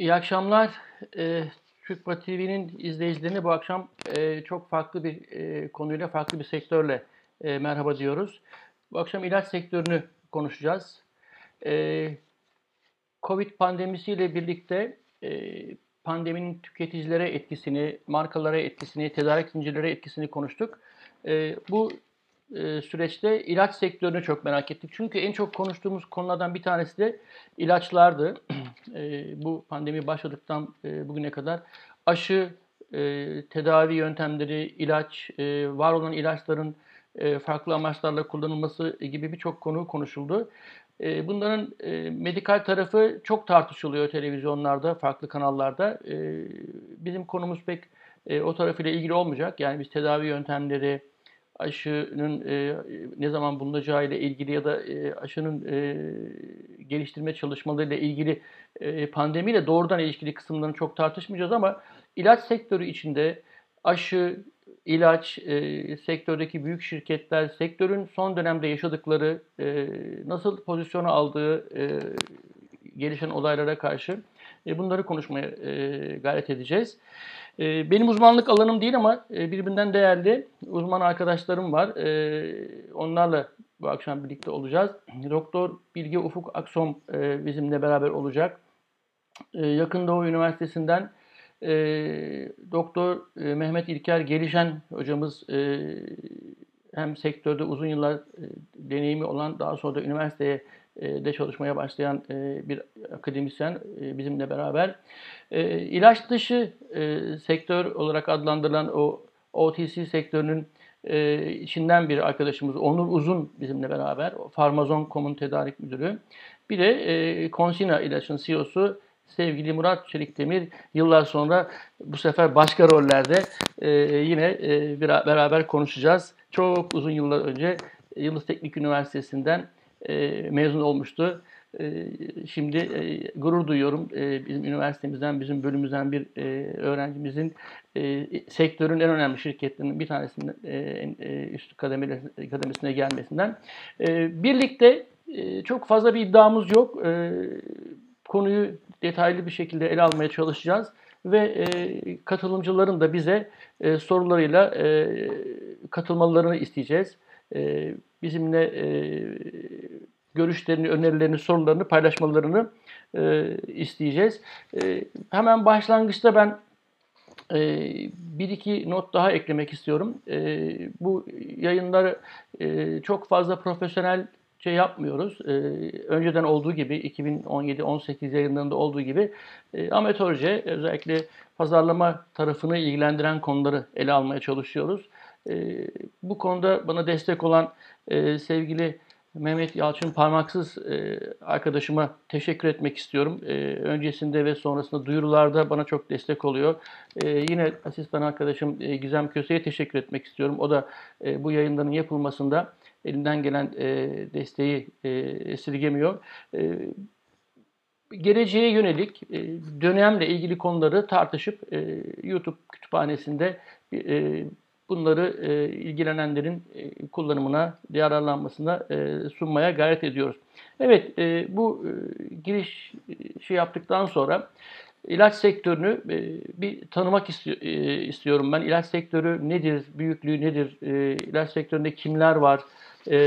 İyi akşamlar. Ee, Türkba TV'nin izleyicilerine bu akşam e, çok farklı bir e, konuyla, farklı bir sektörle e, merhaba diyoruz. Bu akşam ilaç sektörünü konuşacağız. E, Covid pandemisiyle birlikte e, pandeminin tüketicilere etkisini, markalara etkisini, tedarik zincirlere etkisini konuştuk. E, bu e, süreçte ilaç sektörünü çok merak ettik. Çünkü en çok konuştuğumuz konulardan bir tanesi de ilaçlardı. E, bu pandemi başladıktan e, bugüne kadar aşı, tedavi yöntemleri, ilaç, var olan ilaçların farklı amaçlarla kullanılması gibi birçok konu konuşuldu. Bunların medikal tarafı çok tartışılıyor televizyonlarda, farklı kanallarda. Bizim konumuz pek o tarafıyla ilgili olmayacak. Yani biz tedavi yöntemleri, aşının e, ne zaman bulunacağı ile ilgili ya da e, aşının e, geliştirme çalışmalarıyla ilgili e, pandemiyle doğrudan ilişkili kısımlarını çok tartışmayacağız ama ilaç sektörü içinde aşı, ilaç, e, sektördeki büyük şirketler, sektörün son dönemde yaşadıkları, e, nasıl pozisyonu aldığı e, gelişen olaylara karşı e, bunları konuşmaya e, gayret edeceğiz. E, benim uzmanlık alanım değil ama e, birbirinden değerli uzman arkadaşlarım var. E, onlarla bu akşam birlikte olacağız. Doktor Bilge Ufuk Aksom e, bizimle beraber olacak. E, Yakın Doğu Üniversitesi'nden e, Doktor Mehmet İlker Gelişen hocamız hem sektörde uzun yıllar deneyimi olan daha sonra da üniversiteye de çalışmaya başlayan e, bir akademisyen e, bizimle beraber. İlaç dışı sektör olarak adlandırılan o OTC sektörünün içinden bir arkadaşımız Onur Uzun bizimle beraber. Farmazon.com'un tedarik müdürü. Bir de Consina ilaçın CEO'su sevgili Murat Çelikdemir yıllar sonra bu sefer başka rollerde yine beraber konuşacağız. Çok uzun yıllar önce Yıldız Teknik Üniversitesi'nden e, mezun olmuştu. E, şimdi e, gurur duyuyorum e, bizim üniversitemizden, bizim bölümümüzden bir e, öğrencimizin e, sektörün en önemli şirketlerinin bir tanesinin e, e, üst kademeli, kademesine gelmesinden. E, birlikte e, çok fazla bir iddiamız yok. E, konuyu detaylı bir şekilde ele almaya çalışacağız ve e, katılımcıların da bize e, sorularıyla e, katılmalarını isteyeceğiz. E, bizimle e, görüşlerini, önerilerini, sorularını paylaşmalarını e, isteyeceğiz. E, hemen başlangıçta ben e, bir iki not daha eklemek istiyorum. E, bu yayınları e, çok fazla profesyonel şey yapmıyoruz. E, önceden olduğu gibi 2017-18 yayınlarında olduğu gibi e, amatörce özellikle pazarlama tarafını ilgilendiren konuları ele almaya çalışıyoruz. E, bu konuda bana destek olan e, sevgili Mehmet Yalçın Parmaksız e, arkadaşıma teşekkür etmek istiyorum. E, öncesinde ve sonrasında duyurularda bana çok destek oluyor. E, yine asistan arkadaşım e, Gizem Köse'ye teşekkür etmek istiyorum. O da e, bu yayınların yapılmasında elinden gelen e, desteği e, esirgemiyor. E, geleceğe yönelik e, dönemle ilgili konuları tartışıp e, YouTube kütüphanesinde e, bunları e, ilgilenenlerin e, kullanımına, yararlanmasına e, sunmaya gayret ediyoruz. Evet, e, bu e, giriş e, şey yaptıktan sonra ilaç sektörünü e, bir tanımak isti e, istiyorum ben. İlaç sektörü nedir, büyüklüğü nedir, e, ilaç sektöründe kimler var e,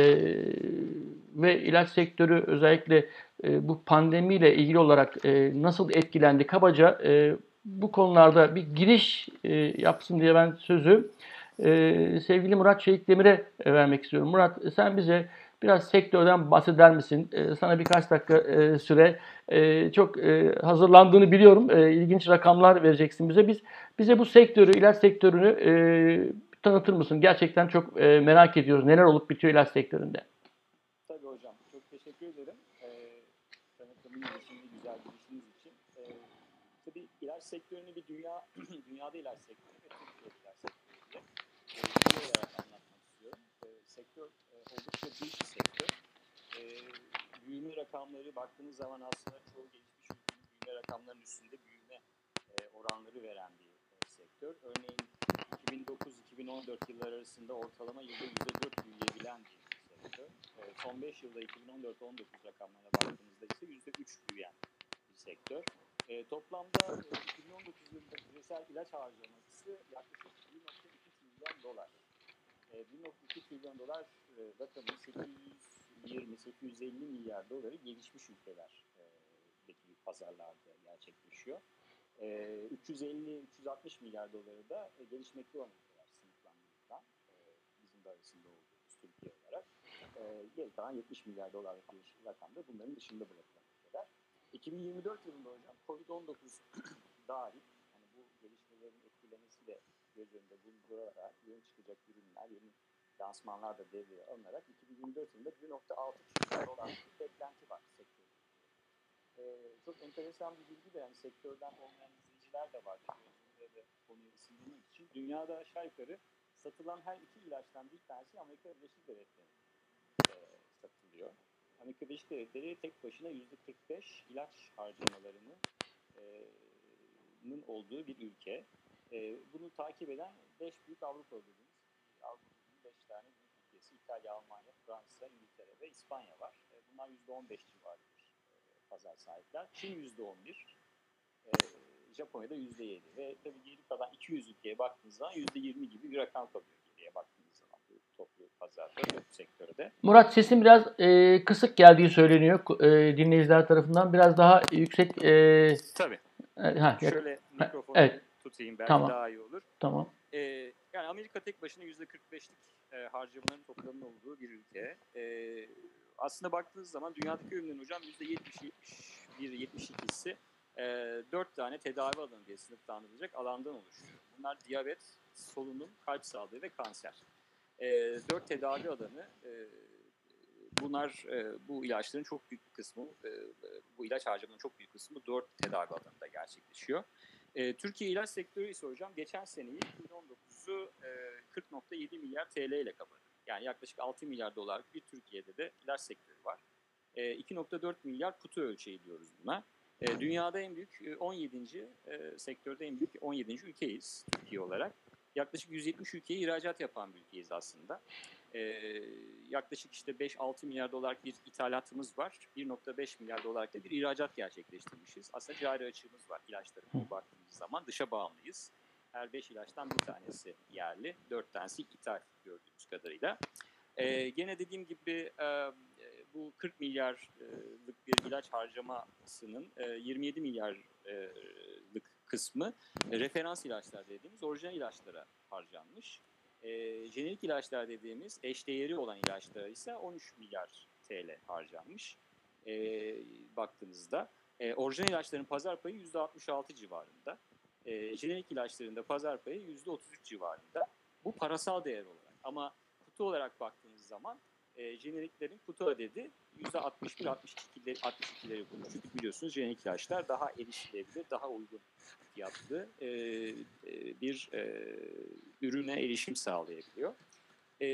ve ilaç sektörü özellikle e, bu pandemiyle ilgili olarak e, nasıl etkilendi kabaca e, bu konularda bir giriş e, yapsın diye ben sözü e, sevgili Murat Çelik Demir'e vermek istiyorum. Murat sen bize biraz sektörden bahseder misin? E, sana birkaç dakika e, süre e, çok e, hazırlandığını biliyorum. E, ilginç rakamlar vereceksin bize. Biz bize bu sektörü, ilaç sektörünü e, tanıtır mısın? Gerçekten çok e, merak ediyoruz. Neler olup bitiyor ilaç sektöründe? Tabii hocam. Çok teşekkür ederim. E, tanıtımın için, güzel girişiniz için. E, tabii ilaç sektörünü bir dünya, dünyada ilaç sektörü ve Türkiye'de ilaç sektörü anlatmak istiyorum. E, sektör e, oldukça büyük bir sektör. E, büyüme rakamları baktığınız zaman aslında çoğu gelişmiş ülkenin büyüme rakamlarının üstünde büyüme e, oranları veren bir e, sektör. Örneğin 2009-2014 yıllar arasında ortalama yılda %4 büyüyebilen bir sektör. E, son 5 yılda 2014-19 rakamlarına baktığımızda ise %3 büyüyen bir sektör. E, toplamda e, 2019 yılında küresel ilaç harcaması yaklaşık 1.2 trilyon dolar. E, 1.2 trilyon dolar e, rakamı 820-850 milyar doları gelişmiş ülkeler e, deki pazarlarda gerçekleşiyor. E, 350-360 milyar doları da e, gelişmekte olan ülkeler sınıflandırılan e, bizim de arasında olduğumuz Türkiye olarak. E, geri kalan 70 milyar dolarlık bir rakam da bunların dışında bırakılan ülkeler. 2024 yılında hocam Covid-19 dahil hani bu gelişmelerin etkilemesi de göz önünde bulundurarak yeni çıkacak ürünler, yeni lansmanlar da devreye alınarak 2024 yılında 1.6 trilyon dolar bir beklenti var sektörde. Ee, çok enteresan bir bilgi de yani sektörden olmayan izleyiciler de var. Burada da konuyu ısındırmak için. Dünyada aşağı yukarı satılan her iki ilaçtan bir tanesi Amerika Birleşik Devletleri'nde e, satılıyor. Amerika Birleşik Devletleri tek başına %45 ilaç harcamalarının e, olduğu bir ülke. E, bunu takip eden 5 büyük Avrupa dediğimiz Avrupa'nın 5 tane büyük ülkesi İtalya, Almanya, Fransa, İngiltere ve İspanya var. E, bunlar %15 civarı bir e, pazar sahipler. Çin %11, e, Japonya'da %7 ve tabii geri kalan 200 ülkeye baktığınız zaman %20 gibi bir rakam kalıyor geriye baktığınız zaman bu toplu pazarda, bu sektörde. Murat sesin biraz e, kısık geldiği söyleniyor e, dinleyiciler tarafından. Biraz daha yüksek. E, Tabii. e, ha, Şöyle mikrofonu evet. Tutayım belki Tamam. daha iyi olur. tamam. Ee, yani Amerika tek başına %45'lik e, harcamaların toplamının olduğu bir ülke. Ee, aslında baktığınız zaman dünyadaki ürünlerin hocam %70-71-72'si e, 4 tane tedavi alanı diye sınıflandırılacak alandan oluşuyor. Bunlar diyabet, solunum, kalp sağlığı ve kanser. E, 4 tedavi alanı e, bunlar e, bu ilaçların çok büyük bir kısmı, e, bu ilaç harcamanın çok büyük kısmı 4 tedavi alanında gerçekleşiyor. E, Türkiye ilaç sektörü ise hocam geçen seneyi 2019'u e, 40.7 milyar TL ile kapadı. Yani yaklaşık 6 milyar dolarlık bir Türkiye'de de ilaç sektörü var. E, 2.4 milyar kutu ölçeği diyoruz buna. E, dünyada en büyük e, 17. E, sektörde en büyük 17. ülkeyiz Türkiye olarak. Yaklaşık 170 ülkeye ihracat yapan bir ülkeyiz aslında. E, yaklaşık işte 5-6 milyar dolarlık bir ithalatımız var. 1.5 milyar dolarlık da bir ihracat gerçekleştirmişiz. Aslında cari açığımız var ilaçlara baktığımız zaman. Dışa bağımlıyız. Her 5 ilaçtan bir tanesi yerli, 4 tanesi ithal gördüğümüz kadarıyla. Ee, gene dediğim gibi e, bu 40 milyarlık bir ilaç harcamasının e, 27 milyarlık kısmı e, referans ilaçlar dediğimiz orijinal ilaçlara harcanmış. E, jenerik ilaçlar dediğimiz eşdeğeri olan ilaçlara ise 13 milyar TL harcanmış. E, baktığınızda e, orijinal ilaçların pazar payı %66 civarında. E, jenerik ilaçların da pazar payı %33 civarında. Bu parasal değer olarak. Ama kutu olarak baktığımız zaman e, jeneriklerin kutu adedi %61-62'leri 62'leri bulur. Çünkü biliyorsunuz jenerik ilaçlar daha erişilebilir, daha uygun fiyatlı e, e, bir e, ürüne erişim sağlayabiliyor. E,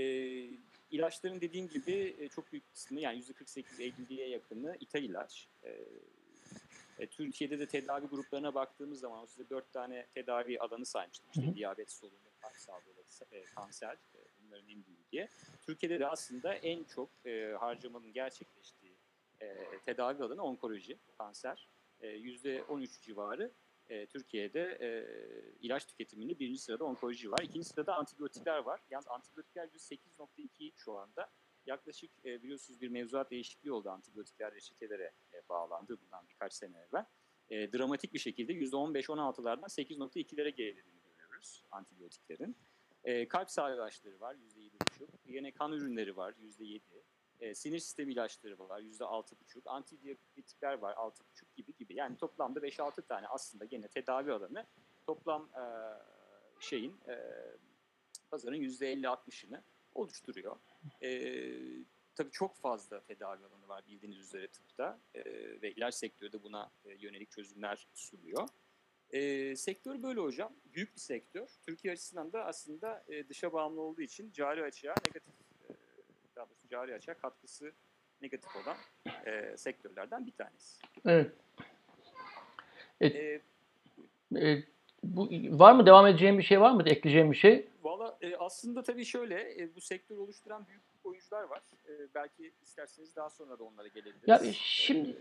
ilaçların dediğim gibi e, çok büyük kısmı yani %48-50'ye yakını ithal ilaç. E, e, Türkiye'de de tedavi gruplarına baktığımız zaman o size dört tane tedavi alanı saymıştım. İşte diyabet, solunum, kalp sağlığı, e, kanser e, bunların en büyüğü diye. Türkiye'de de aslında en çok e, harcamanın gerçekleştiği e, tedavi alanı onkoloji, kanser. E, %13 civarı e, Türkiye'de e, ilaç tüketiminde birinci sırada onkoloji var. İkinci sırada antibiyotikler var. Yalnız antibiyotikler %8.2 şu anda. Yaklaşık e, biliyorsunuz bir mevzuat değişikliği oldu antibiyotikler reçetelere e, bağlandı bundan birkaç sene evvel. E, dramatik bir şekilde %15-16'lardan 8.2'lere gerilediğini görüyoruz antibiyotiklerin. E, kalp sağlığı ilaçları var %7,5. Yine kan ürünleri var %7. E, sinir sistemi ilaçları var %6,5. Antidiyabetikler var 6,5 gibi gibi. Yani toplamda 5-6 tane aslında gene tedavi alanı toplam e, şeyin e, pazarın %50-60'ını oluşturuyor. E, tabii çok fazla tedavi alanı var bildiğiniz üzere tıpta e, ve ilaç sektörü de buna e, yönelik çözümler sunuyor. E, sektör böyle hocam. Büyük bir sektör. Türkiye açısından da aslında e, dışa bağımlı olduğu için cari açığa negatif, cari açığa katkısı negatif olan e, sektörlerden bir tanesi. Evet. E, E, bu, var mı devam edeceğim bir şey var mı? Ekleyeceğim bir şey? Valla e, aslında tabii şöyle e, bu sektörü oluşturan büyük oyuncular var. E, belki isterseniz daha sonra da onlara gelebiliriz. Ya şimdi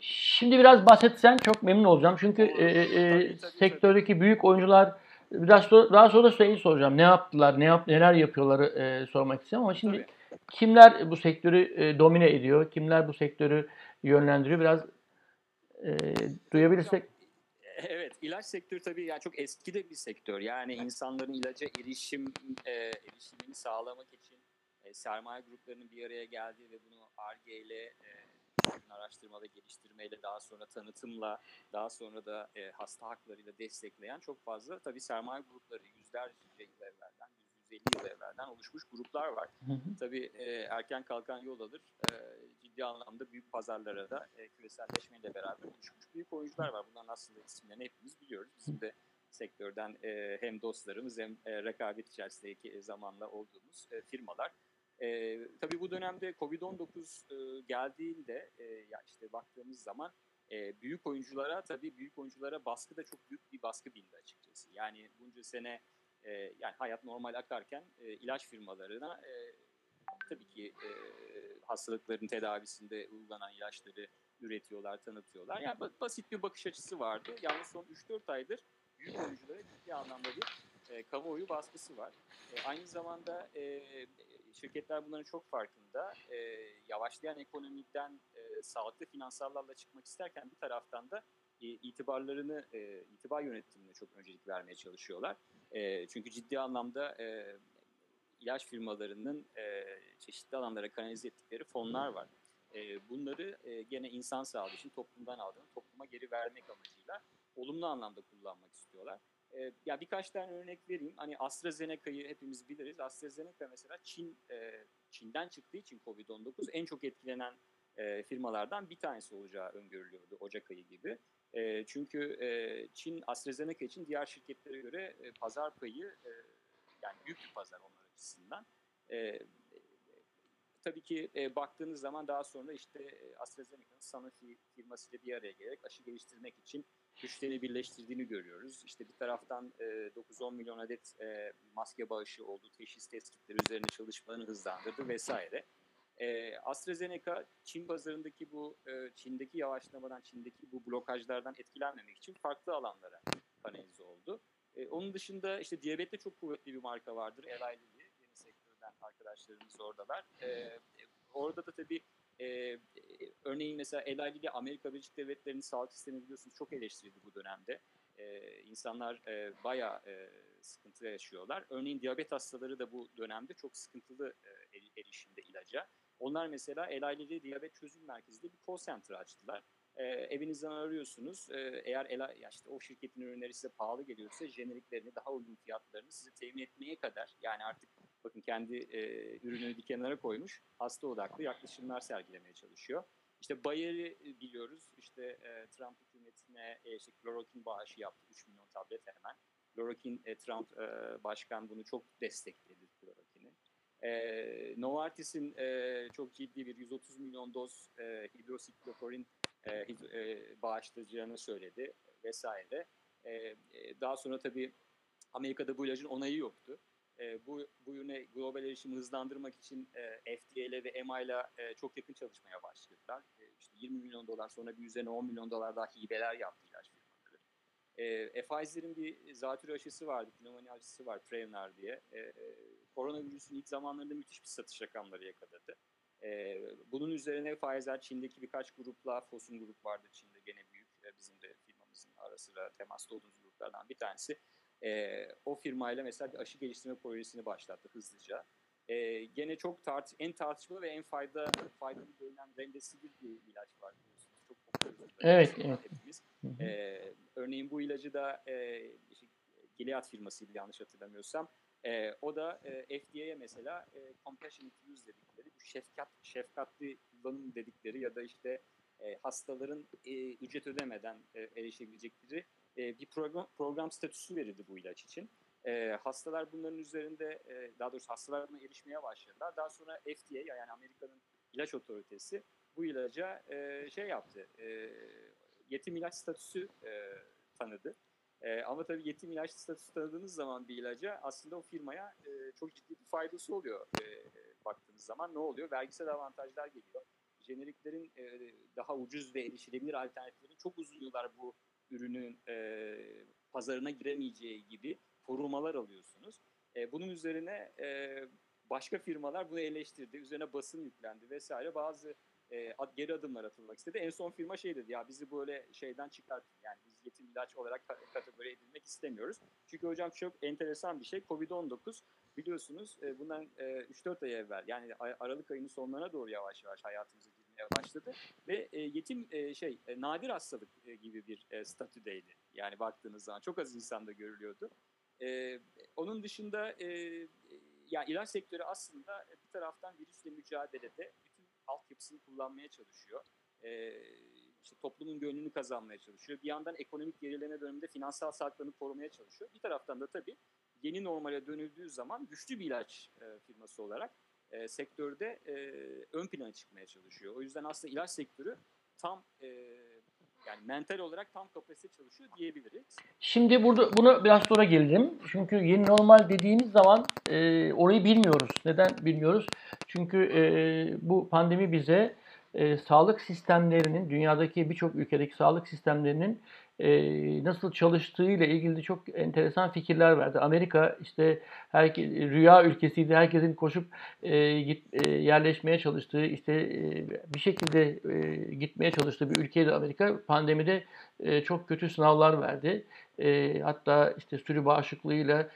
şimdi biraz bahsetsen çok memnun olacağım. Çünkü Olur. e, e, Tabii, tabii, sektördeki büyük oyuncular biraz sonra, daha sonra şeyi soracağım. Ne yaptılar, ne yap, neler yapıyorları e, sormak istiyorum ama şimdi Tabii. Kimler bu sektörü e, domine ediyor, kimler bu sektörü yönlendiriyor biraz e, duyabilirsek. Evet, ilaç sektörü tabii yani çok eski de bir sektör. Yani insanların ilaca erişim e, erişimini sağlamak için e, sermaye gruplarının bir araya geldiği ve bunu ARGE ile e, araştırma ve geliştirmeyle daha sonra tanıtımla daha sonra da e, hasta haklarıyla destekleyen çok fazla tabii sermaye grupları yüzlerce yıl 150 yıl evvelden oluşmuş gruplar var. Hı hı. Tabii e, erken kalkan yol alır. E, ciddi anlamda büyük pazarlara da e, küreselleşmeyle beraber oluşmuş büyük oyuncular var. Bunların aslında isimlerini hepimiz biliyoruz. Bizim de sektörden e, hem dostlarımız hem e, rekabet içerisindeki zamanla olduğumuz e, firmalar. E, tabii bu dönemde Covid-19 e, geldiğinde e, ya işte baktığımız zaman e, büyük oyunculara tabii büyük oyunculara baskı da çok büyük bir baskı bindi açıkçası. Yani bunca sene e, yani hayat normal akarken e, ilaç firmalarına e, tabii ki e, hastalıkların tedavisinde uygulanan ilaçları üretiyorlar, tanıtıyorlar. Yani ba- basit bir bakış açısı vardı. Yalnız son 3-4 aydır büyük oyunculara ciddi anlamda bir e, kamuoyu baskısı var. E, aynı zamanda e, şirketler bunların çok farkında. E, yavaşlayan ekonomiden e, sağlıklı finansallarla çıkmak isterken bir taraftan da itibarlarını, e, itibar yönetimine çok öncelik vermeye çalışıyorlar. E, çünkü ciddi anlamda e, ilaç firmalarının e, çeşitli alanlara kanalize ettikleri fonlar var. E, bunları e, gene insan sağlığı için toplumdan aldığını topluma geri vermek amacıyla olumlu anlamda kullanmak istiyorlar. E, ya birkaç tane örnek vereyim. Hani AstraZeneca'yı hepimiz biliriz. AstraZeneca mesela Çin e, Çin'den çıktığı için Covid-19 en çok etkilenen e, firmalardan bir tanesi olacağı öngörülüyordu Ocak ayı gibi. E, çünkü e, Çin AstraZeneca için diğer şirketlere göre e, pazar payı e, yani büyük bir pazar onlar açısından. E, tabii ki e, baktığınız zaman daha sonra işte AstraZeneca'nın Sanofi firmasıyla bir araya gelerek aşı geliştirmek için güçlerini birleştirdiğini görüyoruz. İşte bir taraftan e, 9-10 milyon adet e, maske bağışı oldu, teşhis test kitleri üzerine çalışmalarını hızlandırdı vesaire. E, AstraZeneca Çin pazarındaki bu e, Çin'deki yavaşlamadan, Çin'deki bu blokajlardan etkilenmemek için farklı alanlara kanalize oldu. E, onun dışında işte diyabette çok kuvvetli bir marka vardır. Eli Lilly, yeni sektörden arkadaşlarımız oradalar. E, orada da tabii e, örneğin mesela Eli Lilly Amerika Birleşik Devletleri'nin sağlık sistemi biliyorsunuz çok eleştirildi bu dönemde. E, insanlar e, bayağı e, sıkıntı yaşıyorlar. Örneğin diyabet hastaları da bu dönemde çok sıkıntılı e, erişimde ilaca. Onlar mesela Eli Lilly Diyabet Çözüm Merkezi'nde bir call center açtılar. E, evinizden arıyorsunuz. E, eğer ya işte o şirketin ürünleri size pahalı geliyorsa jeneriklerini, daha uygun fiyatlarını size temin etmeye kadar yani artık bakın kendi e, ürününü bir kenara koymuş. Hasta odaklı yaklaşımlar sergilemeye çalışıyor. İşte Bayer'i biliyoruz. İşte e, Trump hükümetine e, işte klorokin bağışı yaptı. 3 milyon tablet hemen. Klorokin e, Trump e, başkan bunu çok destekledi. E, Novartis'in e, çok ciddi bir 130 milyon doz e, hidrosiklokorin e, e, bağışlayacağını söyledi vesaire. E, daha sonra tabii Amerika'da bu ilacın onayı yoktu. E, bu, bu yöne global erişimi hızlandırmak için e, FDA ile ve EMA ile çok yakın çalışmaya başladılar. E, işte 20 milyon dolar sonra bir üzerine 10 milyon dolar daha hibeler yaptı ilaç firmaları. E, Pfizer'in bir zatürre aşısı vardı, pneumonia aşısı var, Prevnar diye. E, koronavirüsün ilk zamanlarında müthiş bir satış rakamları yakaladı. Ee, bunun üzerine Pfizer Çin'deki birkaç grupla, Fosun grup vardı Çin'de gene büyük. Ee, bizim de firmamızın ara sıra temasta olduğumuz gruplardan bir tanesi. Ee, o firmayla mesela bir aşı geliştirme projesini başlattı hızlıca. Ee, gene çok tart en tartışmalı ve en fayda faydalı görünen Remdesivir bir ilaç var biliyorsunuz. Çok popüler. Evet, evet. Hepimiz. Ee, örneğin bu ilacı da e, işte, Gilead firmasıydı yanlış hatırlamıyorsam. E, o da e, FDA'ye mesela e, compassionate use dedikleri, bu şefkat, şefkatli kullanım dedikleri ya da işte e, hastaların e, ücret ödemeden e, erişebilecekleri e, bir program, program statüsü verildi bu ilaç için. E, hastalar bunların üzerinde, e, daha doğrusu hastalar buna erişmeye başladılar. Daha sonra FDA yani Amerika'nın ilaç otoritesi bu ilaca e, şey yaptı, e, yetim ilaç statüsü e, tanıdı. E, ama tabii yetim ilaç statüsü tanıdığınız zaman bir ilaca aslında o firmaya e, çok ciddi bir faydası oluyor. E, baktığınız zaman ne oluyor? Vergisel avantajlar geliyor. Jeneriklerin e, daha ucuz ve erişilebilir alternatiflerin çok uzun yıllar bu ürünün e, pazarına giremeyeceği gibi korumalar alıyorsunuz. E, bunun üzerine e, başka firmalar bunu eleştirdi. Üzerine basın yüklendi vesaire. Bazı e, geri adımlar atılmak istedi. En son firma şey dedi ya bizi böyle şeyden çıkartın. Yani yetim ilaç olarak kategori edilmek istemiyoruz. Çünkü hocam çok enteresan bir şey. Covid-19 biliyorsunuz e, bundan e, 3-4 ay evvel yani Aralık ayının sonlarına doğru yavaş yavaş hayatımıza girmeye başladı. Ve e, yetim e, şey e, nadir hastalık e, gibi bir e, statüdeydi. Yani baktığınız zaman çok az insanda görülüyordu. E, onun dışında e, yani ilaç sektörü aslında bir taraftan virüsle mücadelede bütün altyapısını kullanmaya çalışıyor. İşte toplumun gönlünü kazanmaya çalışıyor. Bir yandan ekonomik gerileme döneminde finansal sağlıklarını korumaya çalışıyor. Bir taraftan da tabii yeni normale dönüldüğü zaman güçlü bir ilaç e, firması olarak e, sektörde e, ön plana çıkmaya çalışıyor. O yüzden aslında ilaç sektörü tam e, yani mental olarak tam kapasite çalışıyor diyebiliriz. Şimdi burada buna biraz sonra gelelim. Çünkü yeni normal dediğimiz zaman e, orayı bilmiyoruz. Neden bilmiyoruz? Çünkü e, bu pandemi bize e, sağlık sistemlerinin, dünyadaki birçok ülkedeki sağlık sistemlerinin e, nasıl çalıştığı ile ilgili çok enteresan fikirler verdi. Amerika işte herke, rüya ülkesiydi. Herkesin koşup e, git, e, yerleşmeye çalıştığı, işte e, bir şekilde e, gitmeye çalıştığı bir ülkeydi Amerika. Pandemide e, çok kötü sınavlar verdi. E, hatta işte sürü bağışıklığıyla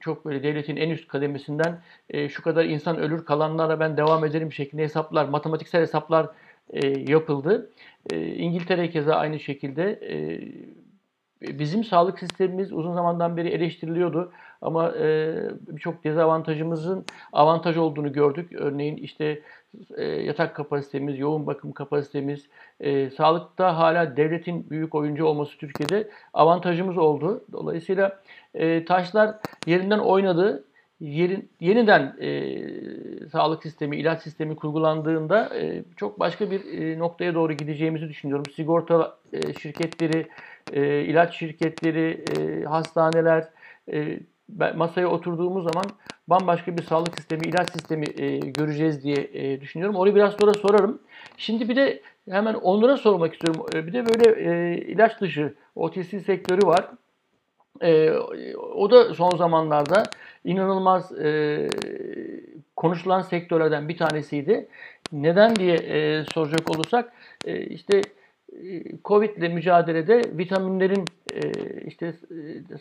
çok böyle devletin en üst kademesinden şu kadar insan ölür kalanlarla ben devam ederim şeklinde hesaplar, matematiksel hesaplar yapıldı. E, İngiltere keza aynı şekilde bizim sağlık sistemimiz uzun zamandan beri eleştiriliyordu ama e, birçok dezavantajımızın avantaj olduğunu gördük. Örneğin işte e, yatak kapasitemiz, yoğun bakım kapasitemiz, e, sağlıkta hala devletin büyük oyuncu olması Türkiye'de avantajımız oldu. Dolayısıyla e, taşlar yerinden oynadı. Yerin, yeniden e, sağlık sistemi, ilaç sistemi kurgulandığında e, çok başka bir e, noktaya doğru gideceğimizi düşünüyorum. Sigorta e, şirketleri, e, ilaç şirketleri, e, hastaneler e, masaya oturduğumuz zaman bambaşka bir sağlık sistemi, ilaç sistemi e, göreceğiz diye e, düşünüyorum. Onu biraz sonra sorarım. Şimdi bir de hemen onlara sormak istiyorum. E, bir de böyle e, ilaç dışı OTC sektörü var. E, o da son zamanlarda inanılmaz e, konuşulan sektörlerden bir tanesiydi. Neden diye e, soracak olursak e, işte Covid ile mücadelede vitaminlerin işte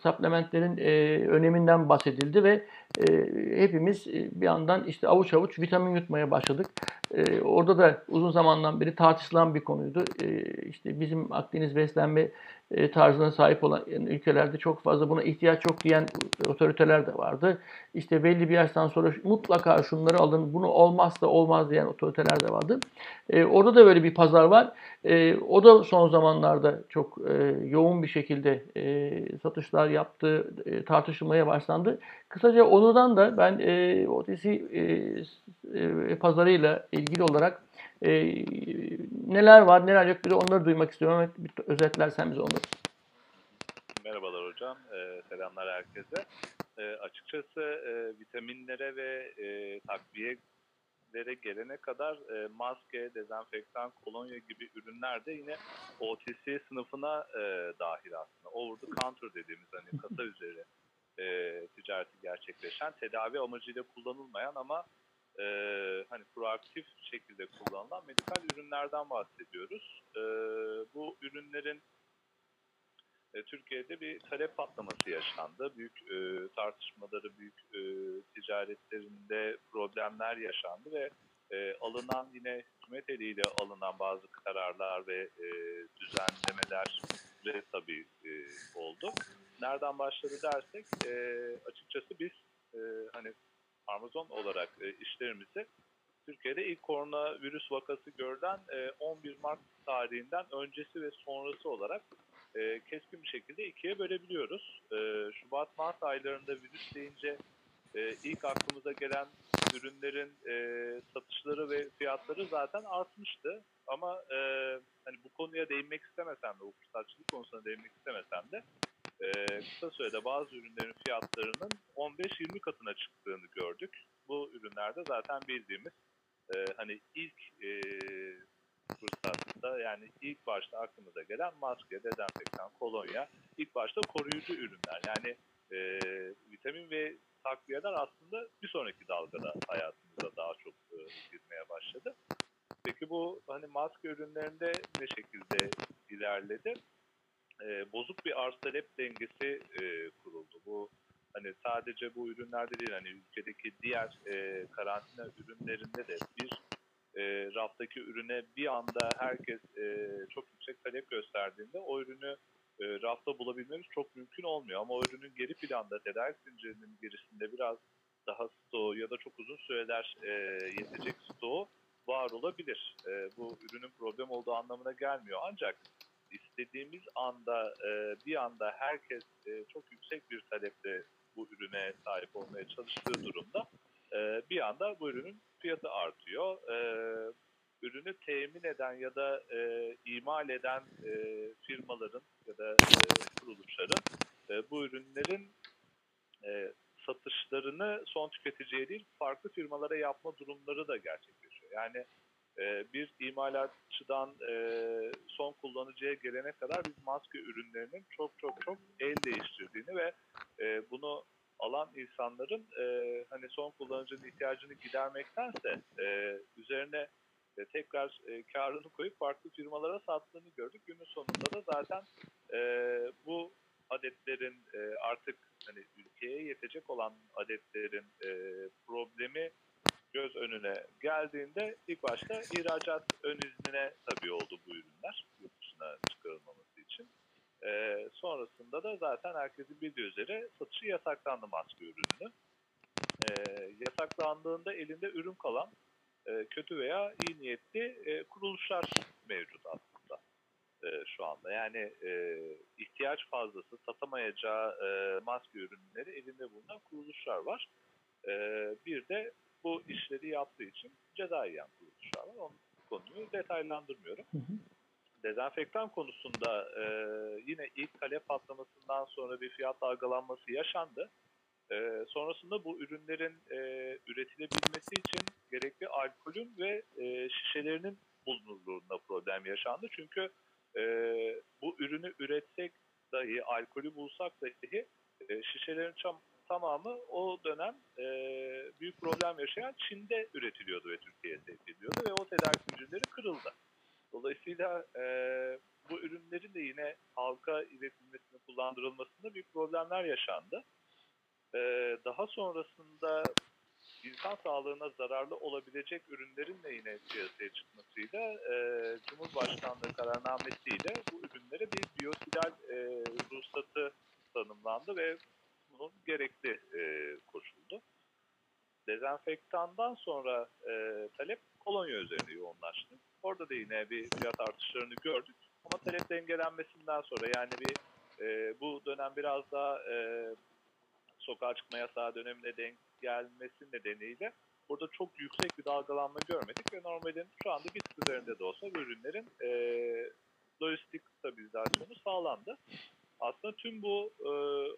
supplementlerin öneminden bahsedildi ve hepimiz bir yandan işte avuç avuç vitamin yutmaya başladık. Orada da uzun zamandan beri tartışılan bir konuydu. İşte bizim Akdeniz beslenme tarzına sahip olan ülkelerde çok fazla buna ihtiyaç yok diyen otoriteler de vardı. İşte belli bir yaştan sonra mutlaka şunları alın, bunu olmazsa olmaz diyen otoriteler de vardı. Orada da böyle bir pazar var. O da son zamanlarda çok yoğun bir şekilde satışlar yaptı, tartışılmaya başlandı. Kısaca onudan da ben OTC pazarıyla ilgili olarak e, neler var, neler yok bir de onları duymak istiyorum. Bir özetlersen bize onları. Merhabalar hocam, e, selamlar herkese. E, açıkçası e, vitaminlere ve e, takviyelere gelene kadar e, maske, dezenfektan, kolonya gibi ürünler de yine OTC sınıfına e, dahil aslında. Over the counter dediğimiz hani kasa üzeri e, ticareti gerçekleşen, tedavi amacıyla kullanılmayan ama e, hani proaktif şekilde kullanılan medikal ürünlerden bahsediyoruz. E, bu ürünlerin e, Türkiye'de bir talep patlaması yaşandı. Büyük e, tartışmaları, büyük e, ticaretlerinde problemler yaşandı ve e, alınan yine hükümet eliyle alınan bazı kararlar ve e, düzenlemeler de tabii e, oldu. Nereden başladı dersek e, açıkçası biz e, hani Amazon olarak e, işlerimizi Türkiye'de ilk koronavirüs vakası görülen e, 11 Mart tarihinden öncesi ve sonrası olarak e, keskin bir şekilde ikiye bölebiliyoruz. E, Şubat-Mart aylarında virüs deyince e, ilk aklımıza gelen ürünlerin e, satışları ve fiyatları zaten artmıştı. Ama e, hani bu konuya değinmek istemesem de, bu fırsatçılık konusuna değinmek istemesem de e, kısa sürede bazı ürünlerin fiyatlarının 15-20 katına çıktığını gördük. bu ürünlerde zaten bildiğimiz e, hani ilk e, fırsatta yani ilk başta aklımıza gelen maske, dezenfektan, kolonya, ilk başta koruyucu ürünler. Yani e, vitamin ve takviyeler aslında bir sonraki dalgada hayatımıza daha çok e, girmeye başladı. Peki bu hani maske ürünlerinde ne şekilde ilerledi? E, bozuk bir arz talep dengesi e, kuruldu. Bu hani sadece bu ürünlerde değil hani ülkedeki diğer e, karantina ürünlerinde de bir e, raftaki ürüne bir anda herkes e, çok yüksek talep gösterdiğinde o ürünü e, rafta bulabilmemiz çok mümkün olmuyor. Ama o ürünün geri planda tedarik zincirinin gerisinde biraz daha stoğu ya da çok uzun süreler e, yetecek stoğu var olabilir. E, bu ürünün problem olduğu anlamına gelmiyor. Ancak istediğimiz anda e, bir anda herkes e, çok yüksek bir taleple bu ürüne sahip olmaya çalıştığı durumda e, bir anda bu ürünün fiyatı artıyor. E, ürünü temin eden ya da e, imal eden e, firmaların ya da e, kuruluşların e, bu ürünlerin e, satışlarını son tüketiciye değil farklı firmalara yapma durumları da gerçekleşiyor. Yani bir imalatçıdan e, son kullanıcıya gelene kadar biz maske ürünlerinin çok çok çok el değiştirdiğini ve e, bunu alan insanların e, hani son kullanıcının ihtiyacını gidermektense üzerine tekrar karını koyup farklı firmalara sattığını gördük. Günün sonunda da zaten bu adetlerin artık hani ülkeye yetecek olan adetlerin problemi göz önüne geldiğinde ilk başta ihracat ön iznine tabi oldu bu ürünler yurt dışına çıkarılmaması için. E, sonrasında da zaten herkesin bildiği üzere satışı yasaklandı maske ürünü. E, yasaklandığında elinde ürün kalan e, kötü veya iyi niyetli e, kuruluşlar mevcut aslında e, şu anda. Yani e, ihtiyaç fazlası satamayacağı e, maske ürünleri elinde bulunan kuruluşlar var. E, bir de bu işleri yaptığı için ceza yiyen kuruluşlar var. Onun konuyu detaylandırmıyorum. Hı hı. Dezenfektan konusunda e, yine ilk talep patlamasından sonra bir fiyat dalgalanması yaşandı. E, sonrasında bu ürünlerin e, üretilebilmesi için gerekli alkolün ve e, şişelerinin bulunurluğunda problem yaşandı. Çünkü e, bu ürünü üretsek dahi, alkolü bulsak dahi e, şişelerin çam, tamamı o dönem e, büyük problem yaşayan Çin'de üretiliyordu ve Türkiye'ye sevk ediliyordu ve o tedarik zincirleri kırıldı. Dolayısıyla e, bu ürünlerin de yine halka iletilmesini, kullandırılmasında bir problemler yaşandı. E, daha sonrasında insan sağlığına zararlı olabilecek ürünlerin de yine piyasaya çıkmasıyla e, Cumhurbaşkanlığı kararnamesiyle bu ürünlere bir biyosidal e, ruhsatı tanımlandı ve bunun gerekli e, koşuldu. Dezenfektandan sonra e, talep kolonya üzerine yoğunlaştı. Orada da yine bir fiyat artışlarını gördük. Ama talep dengelenmesinden sonra yani bir e, bu dönem biraz daha e, sokağa çıkma yasağı dönemine denk gelmesi nedeniyle burada çok yüksek bir dalgalanma görmedik ve normalin şu anda bir tık üzerinde de olsa ürünlerin e, lojistik stabilizasyonu sağlandı. Aslında tüm bu e,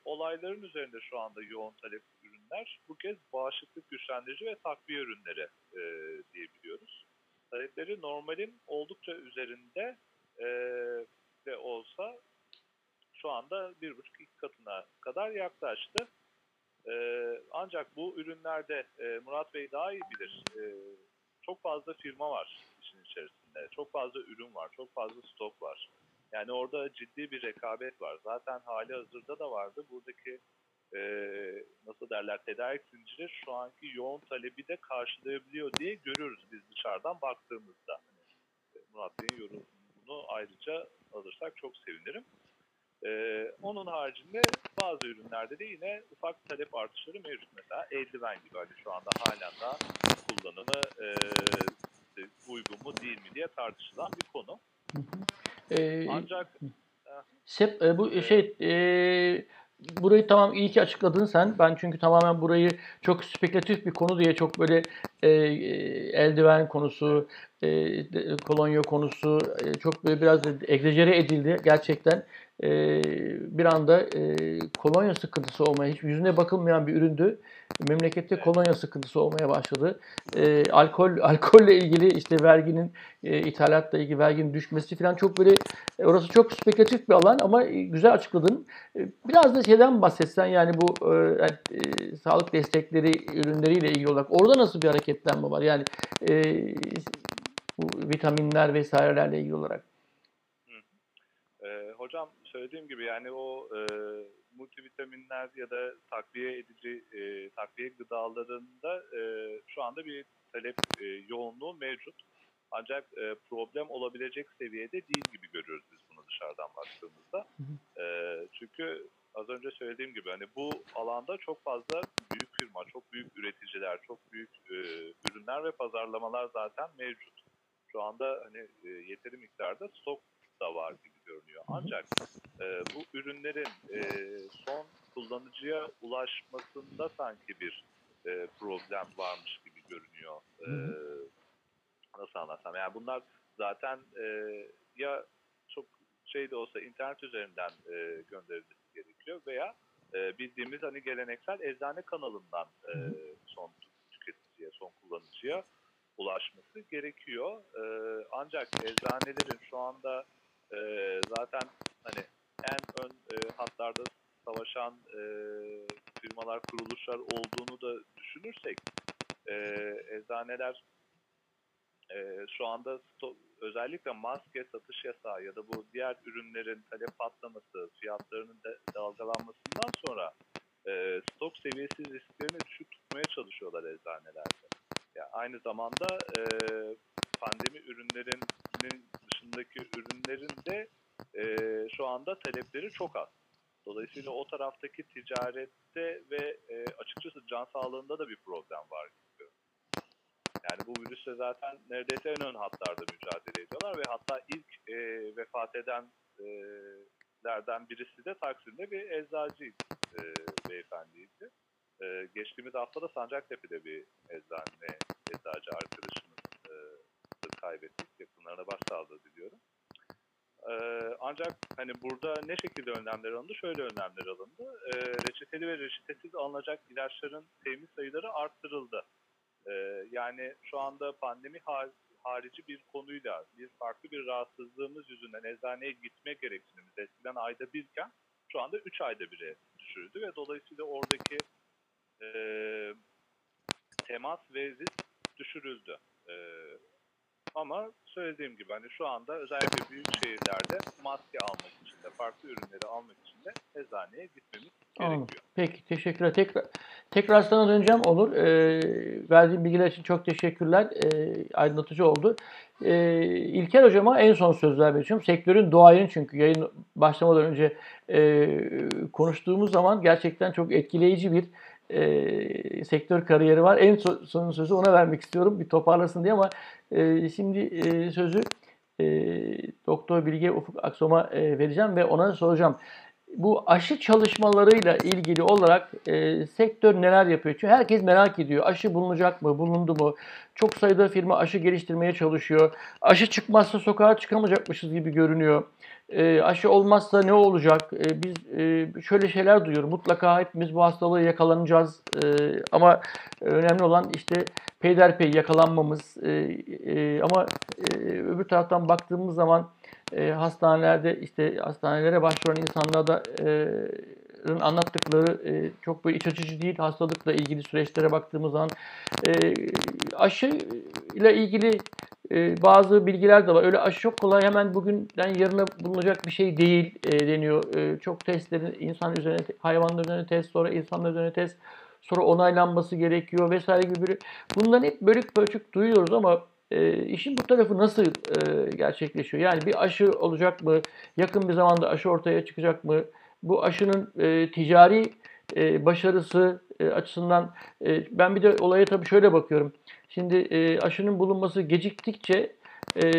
olayların üzerinde şu anda yoğun talep ürünler bu kez bağışıklık güçlendirici ve takviye ürünleri e, diyebiliyoruz. Talepleri normalin oldukça üzerinde e, de olsa şu anda bir buçuk iki katına kadar yaklaştı. E, ancak bu ürünlerde e, Murat Bey daha iyi bilir. E, çok fazla firma var işin içerisinde. Çok fazla ürün var, çok fazla stok var. Yani orada ciddi bir rekabet var. Zaten hali hazırda da vardı. Buradaki e, nasıl derler tedarik zinciri şu anki yoğun talebi de karşılayabiliyor diye görüyoruz biz dışarıdan baktığımızda. Hani, Murat Bey'in yorumunu ayrıca alırsak çok sevinirim. Ee, onun haricinde bazı ürünlerde de yine ufak talep artışları mevcut. Mesela eldiven gibi hani şu anda halen daha kullanımı e, uygun mu değil mi diye tartışılan bir konu. Hı hı. Ancak Sep, e, bu şey e, burayı tamam iyi ki açıkladın sen. Ben çünkü tamamen burayı çok spekülatif bir konu diye çok böyle e, eldiven konusu, e, kolonya konusu e, çok böyle biraz egzajere edildi gerçekten. E, bir anda e, kolonya sıkıntısı olmaya, hiç yüzüne bakılmayan bir üründü. Memlekette kolonya sıkıntısı olmaya başladı. E, alkol alkolle ilgili işte verginin e, ithalatla ilgili verginin düşmesi falan çok böyle e, orası çok spekülatif bir alan ama e, güzel açıkladın. E, biraz da şeyden bahsetsen yani bu e, e, sağlık destekleri ürünleriyle ilgili olarak orada nasıl bir hareketlenme var? Yani e, bu vitaminler vesairelerle ilgili olarak. Hocam söylediğim gibi yani o e, multivitaminler ya da takviye edici e, takviye gıdalarında e, şu anda bir talep e, yoğunluğu mevcut. Ancak e, problem olabilecek seviyede değil gibi görüyoruz biz bunu dışarıdan baktığımızda. E, çünkü az önce söylediğim gibi hani bu alanda çok fazla büyük firma, çok büyük üreticiler, çok büyük e, ürünler ve pazarlamalar zaten mevcut. Şu anda hani e, yeteri miktarda stok da var gibi görünüyor. Ancak e, bu ürünlerin e, son kullanıcıya ulaşmasında sanki bir e, problem varmış gibi görünüyor. E, nasıl anlatsam? Yani bunlar zaten e, ya çok şey de olsa internet üzerinden e, gönderilmesi gerekiyor veya e, bildiğimiz hani geleneksel eczane kanalından e, son tüketiciye, son kullanıcıya ulaşması gerekiyor. E, ancak eczanelerin şu anda e, zaten hani en ön e, hatlarda savaşan e, firmalar, kuruluşlar olduğunu da düşünürsek e, eczaneler e, şu anda özellikle maske satış yasağı ya da bu diğer ürünlerin talep patlaması, fiyatlarının de dalgalanmasından sonra e, stok seviyesi risklerini düşük tutmaya çalışıyorlar eczanelerde. Yani aynı zamanda e, pandemi ürünlerinin dışındaki ürünlerin de e, şu anda talepleri çok az. Dolayısıyla o taraftaki ticarette ve e, açıkçası can sağlığında da bir problem var gibi. Yani bu virüsle zaten neredeyse en ön hatlarda mücadele ediyorlar ve hatta ilk e, vefat edenlerden birisi de Taksim'de bir eczacıydı, e, beyefendiydi. E, geçtiğimiz hafta da Sancaktepe'de bir eczane, eczacı arkadaşımız e, kaybettik. Yakınlarına başsağlığı diliyorum. Ee, ancak hani burada ne şekilde önlemler alındı? Şöyle önlemler alındı. Ee, reçeteli ve reçetesiz alınacak ilaçların temin sayıları arttırıldı. Ee, yani şu anda pandemi har- harici bir konuyla, bir farklı bir rahatsızlığımız yüzünden eczaneye gitme gereksinimiz eskiden ayda birken şu anda üç ayda bire düşürüldü ve dolayısıyla oradaki e, temas ve risk düşürüldü. E, ama söylediğim gibi hani şu anda özellikle büyük şehirlerde maske almak için de farklı ürünleri almak için de eczaneye gitmemiz Anladım. gerekiyor. Peki teşekkürler. Tekrar tekrar sana döneceğim Onur. Ee, verdiğin bilgiler için çok teşekkürler. Ee, aydınlatıcı oldu. Ee, İlker hocama en son sözler vereceğim. Sektörün doğayını çünkü yayın başlamadan önce e, konuştuğumuz zaman gerçekten çok etkileyici bir e, sektör kariyeri var. En son, son sözü ona vermek istiyorum. Bir toparlasın diye ama e, şimdi e, sözü e, Doktor Bilge Ufuk Aksom'a e, vereceğim ve ona soracağım bu aşı çalışmalarıyla ilgili olarak e, sektör neler yapıyor? Çünkü herkes merak ediyor. Aşı bulunacak mı? Bulundu mu? Çok sayıda firma aşı geliştirmeye çalışıyor. Aşı çıkmazsa sokağa çıkamayacakmışız gibi görünüyor. E, aşı olmazsa ne olacak? E, biz e, şöyle şeyler duyuyoruz. Mutlaka hepimiz bu hastalığı yakalanacağız. E, ama önemli olan işte peyderpey yakalanmamız. E, e, ama e, öbür taraftan baktığımız zaman e, hastanelerde işte hastanelere başvuran insanlarda e, anlattıkları e, çok böyle iç açıcı değil. Hastalıkla ilgili süreçlere baktığımız zaman e, aşı ile ilgili e, bazı bilgiler de var. Öyle aşı çok kolay hemen bugünden yarına bulunacak bir şey değil e, deniyor. E, çok testlerin insan üzerine, hayvanlar üzerine test, sonra insanlar üzerine test, sonra onaylanması gerekiyor vesaire gibi. Bunların hep bölük pörçük duyuyoruz ama e, işin bu tarafı nasıl e, gerçekleşiyor? Yani bir aşı olacak mı? Yakın bir zamanda aşı ortaya çıkacak mı? Bu aşının e, ticari e, başarısı e, açısından e, ben bir de olaya tabii şöyle bakıyorum. Şimdi e, aşının bulunması geciktikçe e,